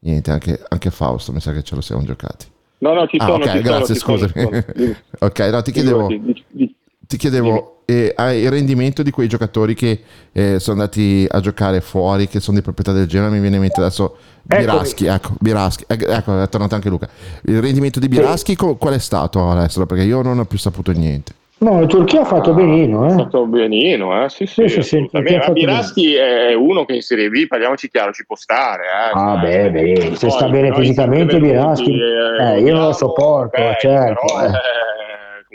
Niente, anche, anche Fausto mi sa che ce lo siamo giocati. No, no, ci Ah, sono. ok, ci grazie, sono, scusami. sono. Ok, no, ti chiedevo, Dimmi, dimmi. Ti chiedevo eh, il rendimento di quei giocatori che eh, sono andati a giocare fuori, che sono di proprietà del Genoa, mi viene in mente adesso Biraschi, ecco, Biraschi, eh, ecco, è tornato anche Luca. Il rendimento di Biraschi co- qual è stato all'estero? Perché io non ho più saputo niente. no la Turchia ha fatto benino È eh. stato benino, eh? sì, sì, Sì, sì, sì, fatto Biraschi è uno che in Serie B, parliamoci chiaro, ci può stare. Eh? Ah, Cioè, beh, beh, se poi sta bene fisicamente Biraschi, venuti, eh, io non lo sopporto, ok, certo. però, eh. eh,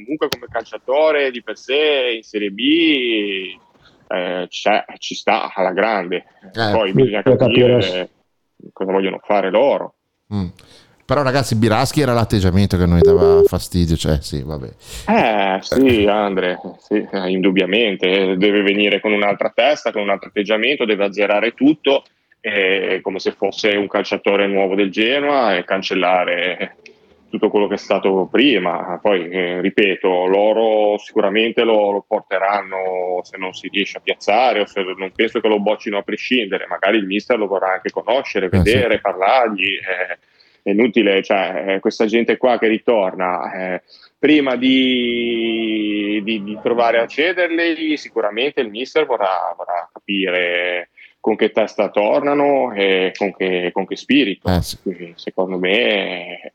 comunque come calciatore di per sé in Serie B eh, c'è- ci sta alla grande. Eh, Poi bisogna capire capire- cosa vogliono fare loro. Mm. Però ragazzi, Biraschi era l'atteggiamento che a noi dava fastidio, cioè sì, vabbè. Eh sì, Andre, sì, indubbiamente, deve venire con un'altra testa, con un altro atteggiamento, deve azzerare tutto, eh, come se fosse un calciatore nuovo del Genoa e cancellare tutto quello che è stato prima. Poi, eh, ripeto, loro sicuramente lo, lo porteranno se non si riesce a piazzare o se non penso che lo boccino a prescindere, magari il mister lo vorrà anche conoscere, Eh, sì. vedere, parlargli. eh, è inutile, cioè, eh, questa gente qua che ritorna, eh, prima di, di- di provare a cederli, sicuramente il mister vorrà, vorrà capire con che testa tornano e con che, con che spirito. Sì. Quindi, secondo me,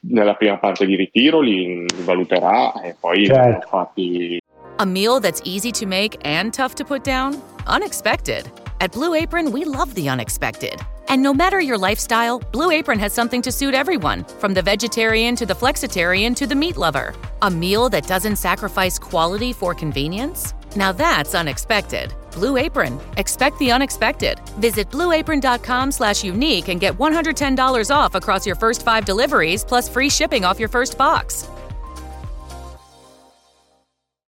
nella prima parte di ritiro li, li valuterà e poi Certo. fatti A meal that's easy to make and tough to put down? Unexpected. At Blue Apron, we love the unexpected. And no matter your lifestyle, Blue Apron has something to suit everyone, from the vegetarian to the flexitarian to the meat lover. A meal that doesn't sacrifice quality for convenience? Now that's unexpected. Blue Apron. Expect the unexpected. Visit blueapron.com slash unique and get $110 off across your first five deliveries plus free shipping off your first box.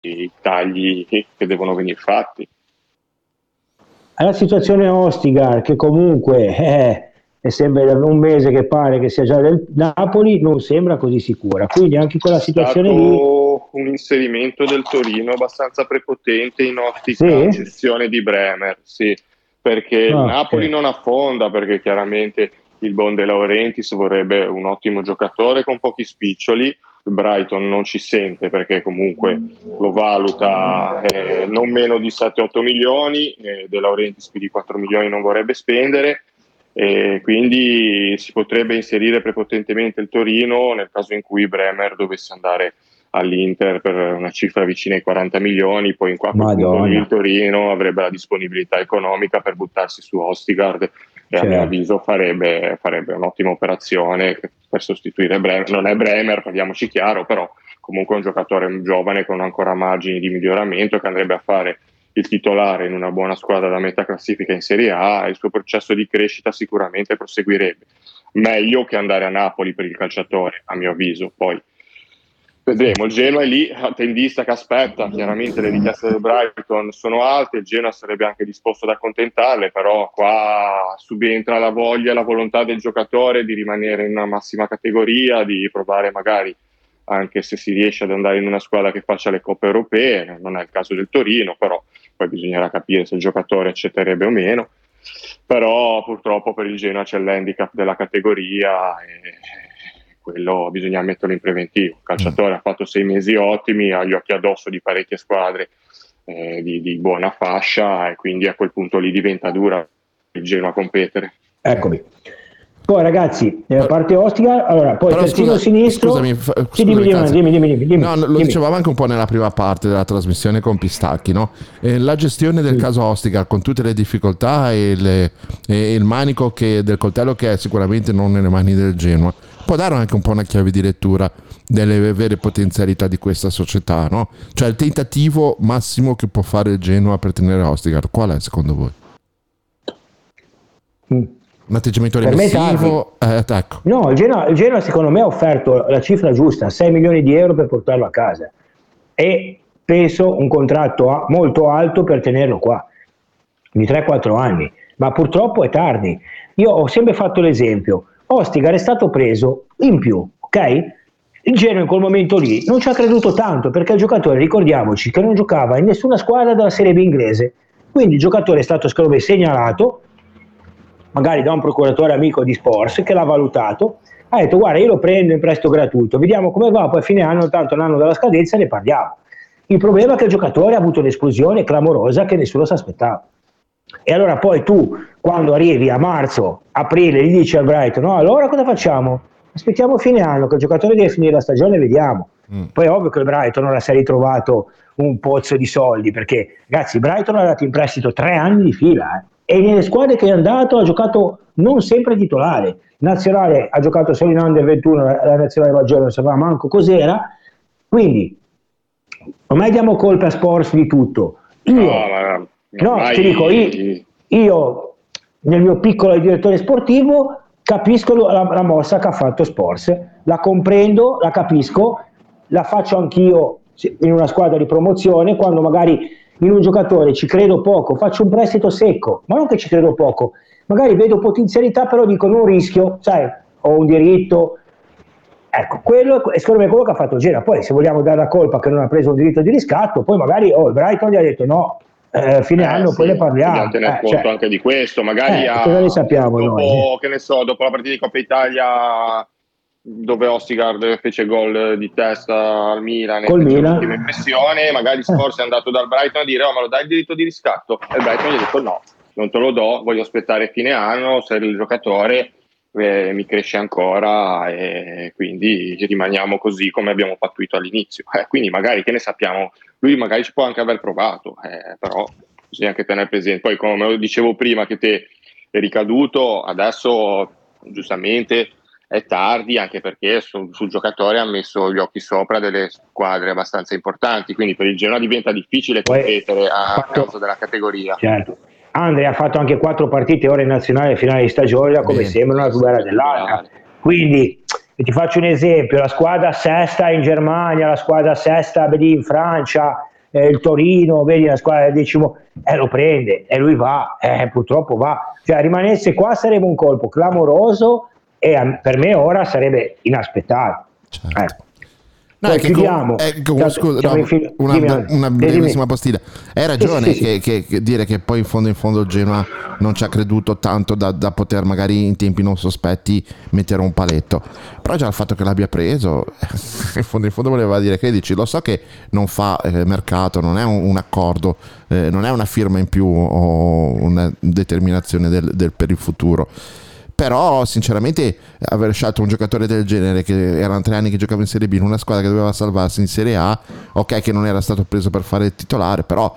i tagli che devono venire fatti. Alla situazione Ostigar, che comunque eh, è sempre da un mese che pare che sia già del Napoli, non sembra così sicura. Quindi anche quella situazione lì. un inserimento del Torino abbastanza prepotente in ottica Sì? gestione di Bremer, sì, perché il Ah, Napoli non affonda, perché chiaramente il Bon De Laurentiis vorrebbe un ottimo giocatore con pochi spiccioli, Brighton non ci sente perché comunque lo valuta eh, non meno di 7-8 milioni, eh, De Laurentiis più di 4 milioni non vorrebbe spendere, e quindi si potrebbe inserire prepotentemente il Torino nel caso in cui Bremer dovesse andare all'Inter per una cifra vicina ai 40 milioni, poi in Madonna. lì il Torino avrebbe la disponibilità economica per buttarsi su Ostigard e a mio Certo. avviso farebbe, farebbe un'ottima operazione per sostituire Bremer. Non è Bremer, parliamoci chiaro, però comunque è un giocatore giovane con ancora margini di miglioramento che andrebbe a fare il titolare in una buona squadra da metà classifica in Serie A il suo processo di crescita sicuramente proseguirebbe. Meglio che andare a Napoli per il calciatore, a mio avviso. Poi vedremo. Il Genoa è lì, attendista che aspetta. Chiaramente le richieste del Brighton sono alte, il Genoa sarebbe anche disposto ad accontentarle, però qua subentra la voglia e la volontà del giocatore di rimanere in una massima categoria, di provare magari anche se si riesce ad andare in una squadra che faccia le coppe europee, non è il caso del Torino, però poi bisognerà capire se il giocatore accetterebbe o meno. Però purtroppo per il Genoa c'è l'handicap della categoria e quello bisogna metterlo in preventivo. Il calciatore ha fatto sei mesi ottimi, ha gli occhi addosso di parecchie squadre eh, di, di buona fascia e quindi a quel punto lì diventa dura il Genoa competere. Eccomi. Poi ragazzi, eh, a parte Ostica, allora poi Però terzino scusa- sinistro. Scusami, Sì, scusami, dimmi, dimmi, dimmi, dimmi, dimmi, dimmi, No, lo dimmi. dicevamo anche un po' nella prima parte della trasmissione con Pistacchi, no? Eh, la gestione del caso Ostica con tutte le difficoltà e, le- e il manico che- del coltello che è sicuramente non nelle mani del Genoa, può dare anche un po' una chiave di lettura delle vere potenzialità di questa società, no? Cioè il tentativo massimo che può fare il Genoa per tenere Ostica, qual è secondo voi? Mm. Un atteggiamento remissivo? Eh, ecco. No, il Genoa, il Genoa secondo me ha offerto la cifra giusta, 6 milioni di euro per portarlo a casa e penso un contratto molto alto per tenerlo qua, di 3-4 anni, ma purtroppo è tardi. Io ho sempre fatto l'esempio, Ostigar è stato preso in più, ok? Il Genoa in quel momento lì non ci ha creduto tanto perché il giocatore, ricordiamoci, che non giocava in nessuna squadra della Serie B inglese, quindi il giocatore è stato secondo me segnalato magari da un procuratore amico di Sports che l'ha valutato, ha detto guarda io lo prendo in prestito gratuito, vediamo come va, poi a fine anno, tanto l'anno della scadenza ne parliamo. Il problema è che il giocatore ha avuto un'esplosione clamorosa che nessuno si aspettava. E allora poi tu, quando arrivi a marzo, aprile, gli dici al Brighton, no, allora cosa facciamo? Aspettiamo fine anno, che il giocatore deve finire la stagione e vediamo. Poi è ovvio che il Brighton ora si è ritrovato un pozzo di soldi, perché ragazzi, il Brighton ha dato in prestito tre anni di fila, eh. E nelle squadre che è andato ha giocato non sempre titolare. Nazionale ha giocato solo in under 21, la nazionale maggiore non sapeva manco cos'era, quindi ormai diamo colpa a Sports di tutto. Io, No, ma No, ti dico, io, io nel mio piccolo direttore sportivo capisco la, la mossa che ha fatto Sports, la comprendo, la capisco, la faccio anch'io in una squadra di promozione, quando magari in un giocatore ci credo poco, faccio un prestito secco, ma non che ci credo poco, magari vedo potenzialità, però dico non rischio, sai, ho un diritto, Ecco, quello è secondo me quello che ha fatto Genoa. Poi, se vogliamo dare la colpa che non ha preso un diritto di riscatto, poi magari oh, il Brighton gli ha detto no, eh, fine Eh, anno sì, poi ne parliamo. Tener Eh, conto cioè, anche di questo. Magari Eh, ha- cosa ne sappiamo dopo, noi? che ne so, dopo la partita di Coppa Italia dove Ostigard fece gol di testa al Milan Col Milan. un'ottima impressione, magari Sports è andato dal Brighton a dire oh ma lo dai il diritto di riscatto? E il Brighton gli ha detto no, non te lo do, voglio aspettare fine anno, se il giocatore eh, mi cresce ancora e quindi rimaniamo così come abbiamo pattuito all'inizio. Eh, quindi magari che ne sappiamo, lui magari ci può anche aver provato, eh, però bisogna anche tenere presente. Poi come dicevo prima che te è ricaduto, adesso giustamente è tardi anche perché sul, sul giocatore ha messo gli occhi sopra delle squadre abbastanza importanti, quindi per il Genoa diventa difficile competere a fatto- causa della categoria. certo. Andre ha fatto anche quattro partite ora in nazionale finale di stagione, come Bene. sembra una più bella dell'altra. Quindi ti faccio un esempio: la squadra sesta in Germania, la squadra sesta vedi in Francia, eh, il Torino, vedi la squadra del decimo, eh, lo prende e lui va, eh, purtroppo va. Cioè, rimanesse qua sarebbe un colpo clamoroso e per me ora sarebbe inaspettato. Certo. Ecco. No, che chiudiamo. Tanto scusa, no, una, dimmi, una dimmi. brevissima postilla. Hai ragione Sì, sì, che, sì. che- che dire che poi in fondo in fondo il Genoa non ci ha creduto tanto da, da poter magari in tempi non sospetti mettere un paletto. Però già il fatto che l'abbia preso, in fondo in fondo voleva dire che dici, lo so che non fa eh, mercato, non è un, un accordo, eh, non è una firma in più o una determinazione del- del- per il futuro. Però sinceramente aver scelto un giocatore del genere che erano tre anni che giocava in Serie B in una squadra che doveva salvarsi in Serie A, ok che non era stato preso per fare il titolare, però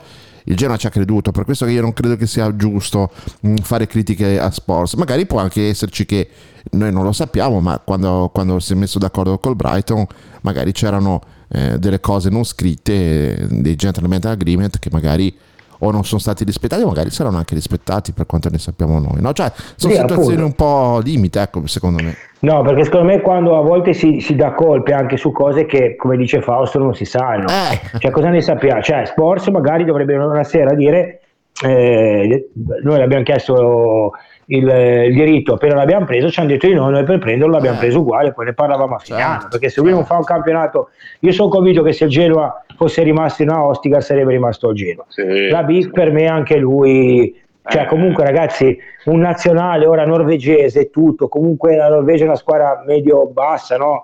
il Genoa ci ha creduto, per questo che io non credo che sia giusto mh, fare critiche a Sports. Magari può anche esserci che noi non lo sappiamo, ma quando, quando si è messo d'accordo col Brighton magari c'erano eh, delle cose non scritte, eh, dei gentleman agreement che magari o non sono stati rispettati magari saranno anche rispettati per quanto ne sappiamo noi. No? Cioè, sono Sì, situazioni appunto. un po' limite, ecco, secondo me. No, perché secondo me quando a volte si, si dà colpe anche su cose che, come dice Fausto, non si sanno. Eh. Cioè, cosa ne sappiamo? Cioè, Sports magari dovrebbe una sera dire, eh, noi abbiamo chiesto il, il diritto, appena l'abbiamo preso ci hanno detto di no, noi per prenderlo l'abbiamo Eh. preso uguale, poi ne parlavamo a fine Certo, anno, perché se lui non fa un campionato, io sono convinto che se il Genoa fosse rimasto in Ostica sarebbe rimasto al Genoa. Sì. La Big per me anche lui, cioè Eh. comunque ragazzi, un nazionale ora norvegese e tutto, comunque la Norvegia è una squadra medio-bassa, no?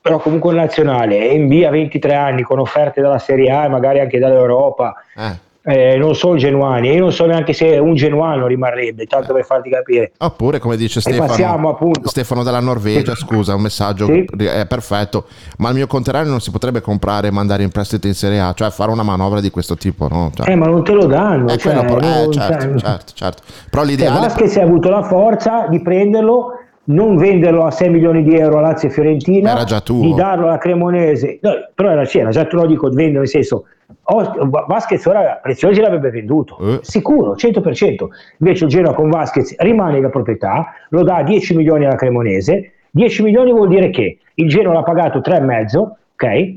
Però comunque un nazionale, è in via 23 anni con offerte dalla Serie A e magari anche dall'Europa, Eh. Eh, non solo genuani, io non so neanche se un genuano rimarrebbe, tanto per farti capire. Oppure, come dice E passiamo Stefano, appunto. Stefano dalla Norvegia, scusa, un messaggio Sì. è perfetto, ma il mio contrario non si potrebbe comprare e mandare in prestito in Serie A, cioè fare una manovra di questo tipo, no? Cioè, Eh, ma non te lo danno. è cioè, quello, eh, certo, cioè, certo, certo. Però Cioè, l'ideale... Vasquez ha avuto la forza di prenderlo, non venderlo a 6 milioni di euro a Lazio e Fiorentina, Era già tuo. di darlo alla Cremonese. No, però era, sì, era già tu lo dico, vendere nel senso, oh, Vasquez ora Preziosi l'avrebbe venduto, Eh. sicuro, 100%. Invece il Genoa con Vasquez rimane la proprietà, lo dà a 10 milioni alla Cremonese, 10 milioni vuol dire che il Genoa l'ha pagato 3,5, ok?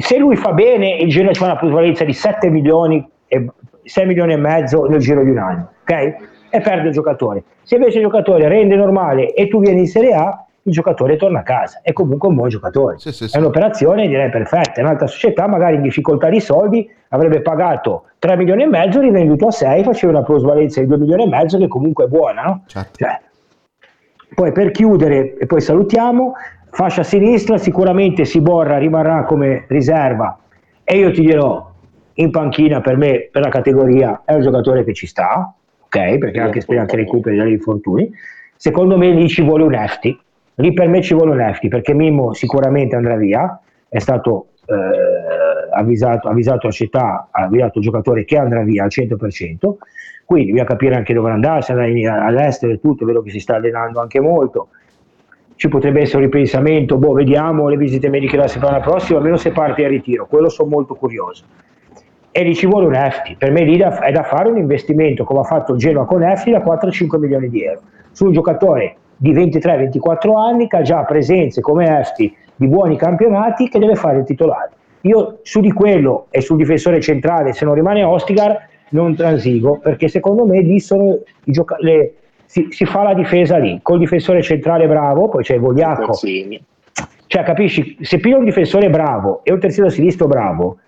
Se lui fa bene, il Genoa c'è una plusvalenza di 7 milioni e 6 milioni e mezzo nel giro di un anno, ok? E perde il giocatore. Se invece il giocatore rende normale e tu vieni in Serie A, il giocatore torna a casa. È comunque un buon giocatore. Sì, sì, sì. È un'operazione direi perfetta. Un'altra società, magari in difficoltà di soldi, avrebbe pagato 3 milioni e mezzo, rivenduto a 6, faceva una plusvalenza di 2 milioni e mezzo, che comunque è buona, no? Certo. Cioè, poi per chiudere, e poi salutiamo, fascia sinistra, sicuramente Siborra rimarrà come riserva e io ti dirò, in panchina per me, per la categoria, è un giocatore che ci sta, ok? Perché anche che recuperi dagli infortuni. Secondo me lì ci vuole un Efti, lì per me ci vuole un Efti, perché Mimmo sicuramente andrà via, è stato eh, avvisato, avvisato la città, ha avviato il giocatore che andrà via al 100%, quindi bisogna capire anche dove andare, se andare all'estero e tutto, vedo che si sta allenando anche molto, ci potrebbe essere un ripensamento, boh, vediamo le visite mediche la settimana prossima, almeno se parte in ritiro, quello sono molto curioso. E lì ci vuole un EFTI, per me lì è da fare un investimento come ha fatto Genoa con EFTI da 4-5 milioni di euro, su un giocatore di 23-24 anni che ha già presenze come EFTI di buoni campionati che deve fare il titolare. Io su di quello e sul difensore centrale, se non rimane Ostigar, non transigo, perché secondo me lì sono i gioca- le- si, si fa la difesa lì, col difensore centrale bravo, poi c'è Vogliacco, cioè capisci, se piglio un difensore bravo e un terzino sinistro bravo,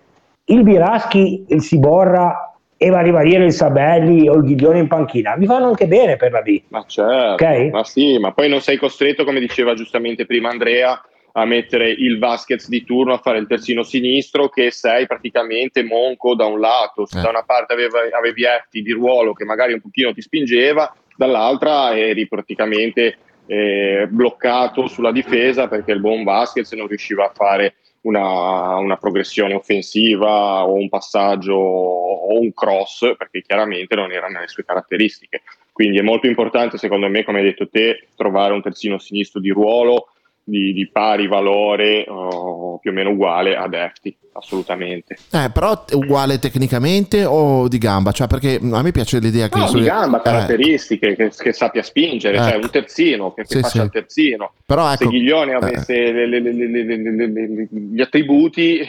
il Biraschi, il Siborra e va a rimanere il Sabelli o il Ghiglione in panchina, mi vanno anche bene per la B. Ma certo, Ok. ma sì, ma poi non sei costretto, come diceva giustamente prima Andrea, a mettere il Vasquez di turno a fare il terzino sinistro che sei praticamente monco da un lato, se Eh. da una parte aveva- avevi Efti di ruolo che magari un pochino ti spingeva, dall'altra eri praticamente eh, bloccato sulla difesa perché il buon Vasquez non riusciva a fare una, una progressione offensiva o un passaggio o un cross perché chiaramente non era nelle sue caratteristiche. Quindi è molto importante, secondo me, come hai detto te, trovare un terzino sinistro di ruolo di, di, pari valore o più o meno uguale ad Efti, assolutamente. Eh, però uguale tecnicamente o di gamba? Cioè, perché a me piace l'idea che... No, di gamba, caratteristiche, eh. che, che, sappia spingere, ecco. cioè un terzino, che, che sì, faccia sì. il terzino. Però, ecco, Se Ghiglione avesse eh. le, le, le, gli attributi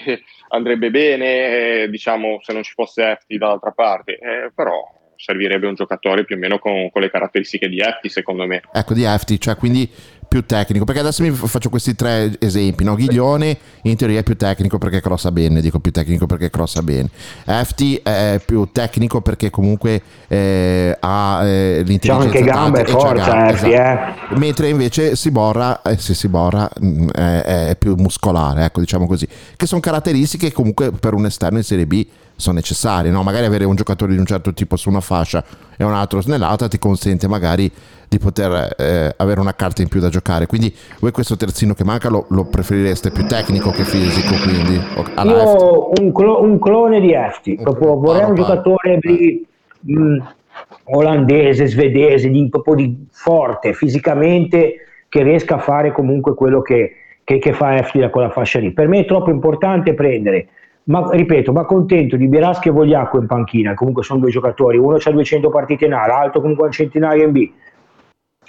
andrebbe bene, diciamo, se non ci fosse Efti dall'altra parte, però servirebbe un giocatore più o meno con, con le caratteristiche di Efti, secondo me. Ecco, di Efti, cioè quindi più tecnico? Perché adesso mi faccio questi tre esempi, no? Ghiglione in teoria è più tecnico perché crossa bene, dico più tecnico perché crossa bene. FT è più tecnico perché comunque eh, ha eh, l'intelligenza anche gambe e c'ha forza, gambe, FT, esatto. Mentre invece Siborra, eh, se Siborra mh, è, è più muscolare, ecco diciamo così, che sono caratteristiche che comunque per un esterno in Serie B sono necessarie, no? magari avere un giocatore di un certo tipo su una fascia e un altro snellata ti consente magari di poter eh, avere una carta in più da giocare. Quindi voi questo terzino che manca lo, lo preferireste più tecnico che fisico? Quindi? Io un, clo- un clone di Efti, proprio vorrei un giocatore di, mh, olandese, svedese, di, proprio di forte fisicamente che riesca a fare comunque quello che, che, che fa Efti da quella fascia lì. Per me è troppo importante prendere, ma ripeto, ma contento di Biraschi e Vogliacco in panchina, comunque sono due giocatori, uno ha 200 partite in A, l'altro comunque un centinaio in B.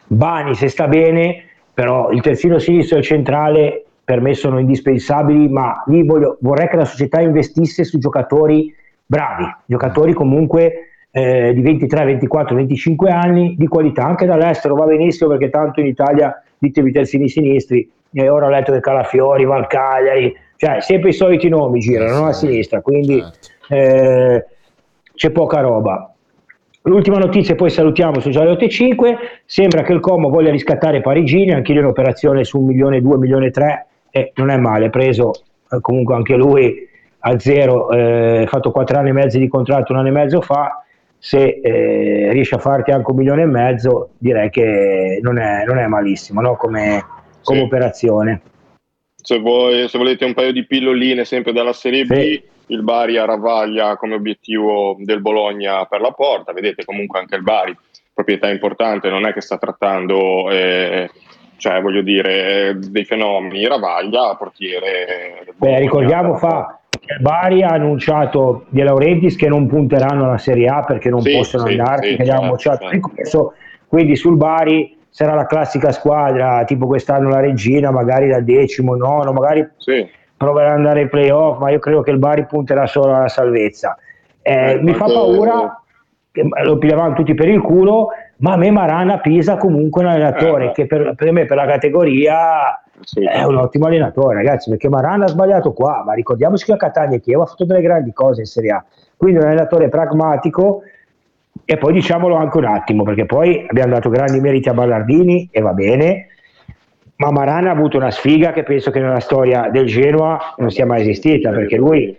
Bani se sta bene, però il terzino sinistro e il centrale per me sono indispensabili, ma lì voglio- vorrei che la società investisse su giocatori bravi, giocatori comunque eh, di 23, 24, 25 anni di qualità, anche dall'estero va benissimo perché tanto in Italia ditevi terzini sinistri, e ora ho letto che Calafiori, Valcagliari, cioè sempre i soliti nomi girano no? a sinistra, quindi eh, c'è poca roba. L'ultima notizia, poi salutiamo su Giallo 85. Sembra che il Como voglia riscattare Parigini, anche lì un'operazione su un milione, due milioni e tre, e non è male. Preso eh, comunque anche lui a zero, eh, fatto quattro anni e mezzo di contratto un anno e mezzo fa. Se eh, riesce a farti anche un milione e mezzo, direi che non è, non è malissimo no? come, come Sì. operazione. Se, voi- se volete un paio di pilloline sempre dalla Serie B, Sì. il Bari a Ravaglia come obiettivo del Bologna per la porta. Vedete comunque anche il Bari, proprietà importante, non è che sta trattando, eh, cioè voglio dire, dei fenomeni. Ravaglia, portiere. Beh, Bologna. ricordiamo fa che il Bari ha annunciato De Laurentiis che non punteranno alla Serie A perché non Sì, possono sì, andarci, sì, certo, certo. Quindi sul Bari sarà la classica squadra, tipo quest'anno la Regina, magari da decimo, nono, magari Sì. proverà ad andare ai playoff, ma io credo che il Bari punterà solo alla salvezza. Eh, Eh, mi fa paura, lo pigliavamo tutti per il culo, ma a me Marana Pisa comunque è un allenatore Eh, che per, per me, per la categoria, è un ottimo allenatore, ragazzi, perché Marana ha sbagliato qua, ma ricordiamoci che a Catania e Chievo ha fatto delle grandi cose in Serie A. Quindi un allenatore pragmatico e poi diciamolo anche un attimo, perché poi abbiamo dato grandi meriti a Ballardini e va bene, ma Marana ha avuto una sfiga che penso che nella storia del Genoa non sia mai esistita, perché lui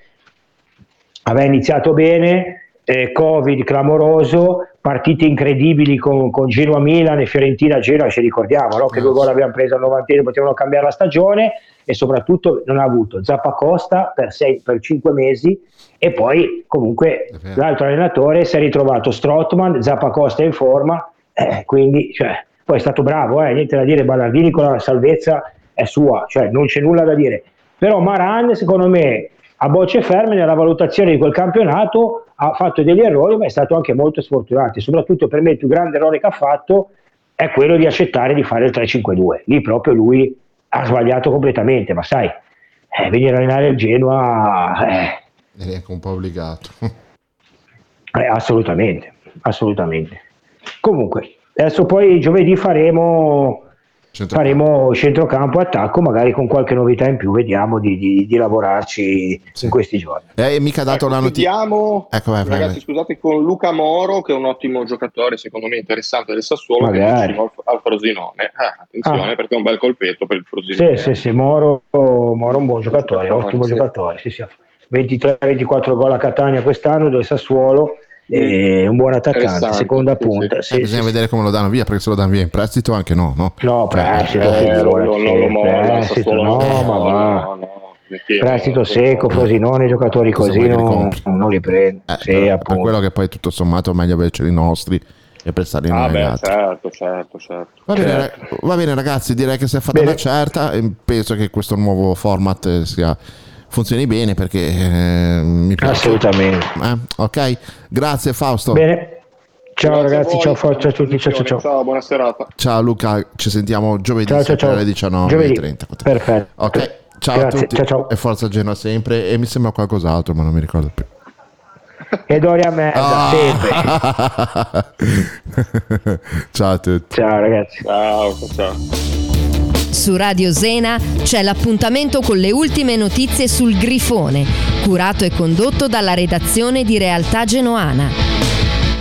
aveva iniziato bene, eh, Covid clamoroso, partite incredibili con, con Genoa Milan e Fiorentina Genoa, ci ricordiamo no? che due gol abbiamo preso al 90 potevano cambiare la stagione e soprattutto non ha avuto Zappacosta per, sei, per 5 mesi e poi comunque l'altro allenatore si è ritrovato Strottman, Zappacosta in forma, eh, quindi cioè, poi è stato bravo, eh, niente da dire, Ballardini con la salvezza è sua, cioè non c'è nulla da dire. Però Maran, secondo me, a bocce ferme nella valutazione di quel campionato ha fatto degli errori, ma è stato anche molto sfortunato. Soprattutto per me il più grande errore che ha fatto è quello di accettare di fare il 3-5-2. Lì proprio lui ha sbagliato completamente, ma sai, eh, venire a allenare il Genoa, eh, Anche un po' obbligato. eh, assolutamente, assolutamente. Comunque, adesso poi giovedì faremo, faremo centrocampo attacco, magari con qualche novità in più, vediamo di, di- di lavorarci in questi giorni. E mica dato Ecco, la notizia. chiudiamo, Ecco, vai, ragazzi, vai. scusate, con Luca Moro, che è un ottimo giocatore, secondo me interessante del Sassuolo, che è Magari. vicino al, al Frosinone. Eh, attenzione, Ah. perché è un bel colpetto per il Frosinone. Sì, sì, sì, Moro, Moro è un buon giocatore, ottimo sì. giocatore. Sì, sì. 23-24 gol a Catania quest'anno, del Sassuolo, e un buon attaccante, seconda sì, punta. Eh, Sì, bisogna sì, vedere come lo danno via, perché se lo danno via in prestito anche no, no? No, prestito, Eh, figurati, lo- lo- prestito, no, non ma va. no, no, perché- Prestito secco, Frosinone, giocatori così non, non li prendo. Eh, sì, per, quello che poi tutto sommato è meglio averceli i nostri e prestarli noi Ah, beh, certo, certo, certo. Va bene, ra- va bene, ragazzi, direi che si è fatta Bene. una certa e penso che questo nuovo format eh, sia, funzioni bene perché eh, mi piace. Assolutamente. Eh, ok, grazie Fausto. Bene. Ciao Grazie ragazzi, ciao forza a tutti, ciao ciao ciao. Ciao, buona serata. Ciao Luca, ci sentiamo giovedì Ciao, ciao, ciao. alle 19.30. Giovedì. Perfetto. Ok, ciao Grazie, a tutti ciao, ciao. e forza Genoa sempre e mi sembra qualcos'altro ma non mi ricordo più. E Doria merda, Ah. sempre. ciao a tutti. Ciao ragazzi. Ciao, ciao. Su Radio Zena c'è l'appuntamento con le ultime notizie sul Grifone, curato e condotto dalla redazione di Realtà Genoana.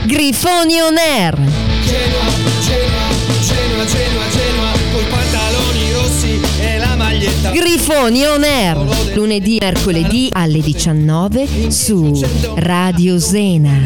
Grifoni On Air! Genoa, Genoa, Genoa, Genoa, Genoa, coi pantaloni rossi e la maglietta. Grifoni On Air! Lunedì e mercoledì alle 19 su Radio Zena.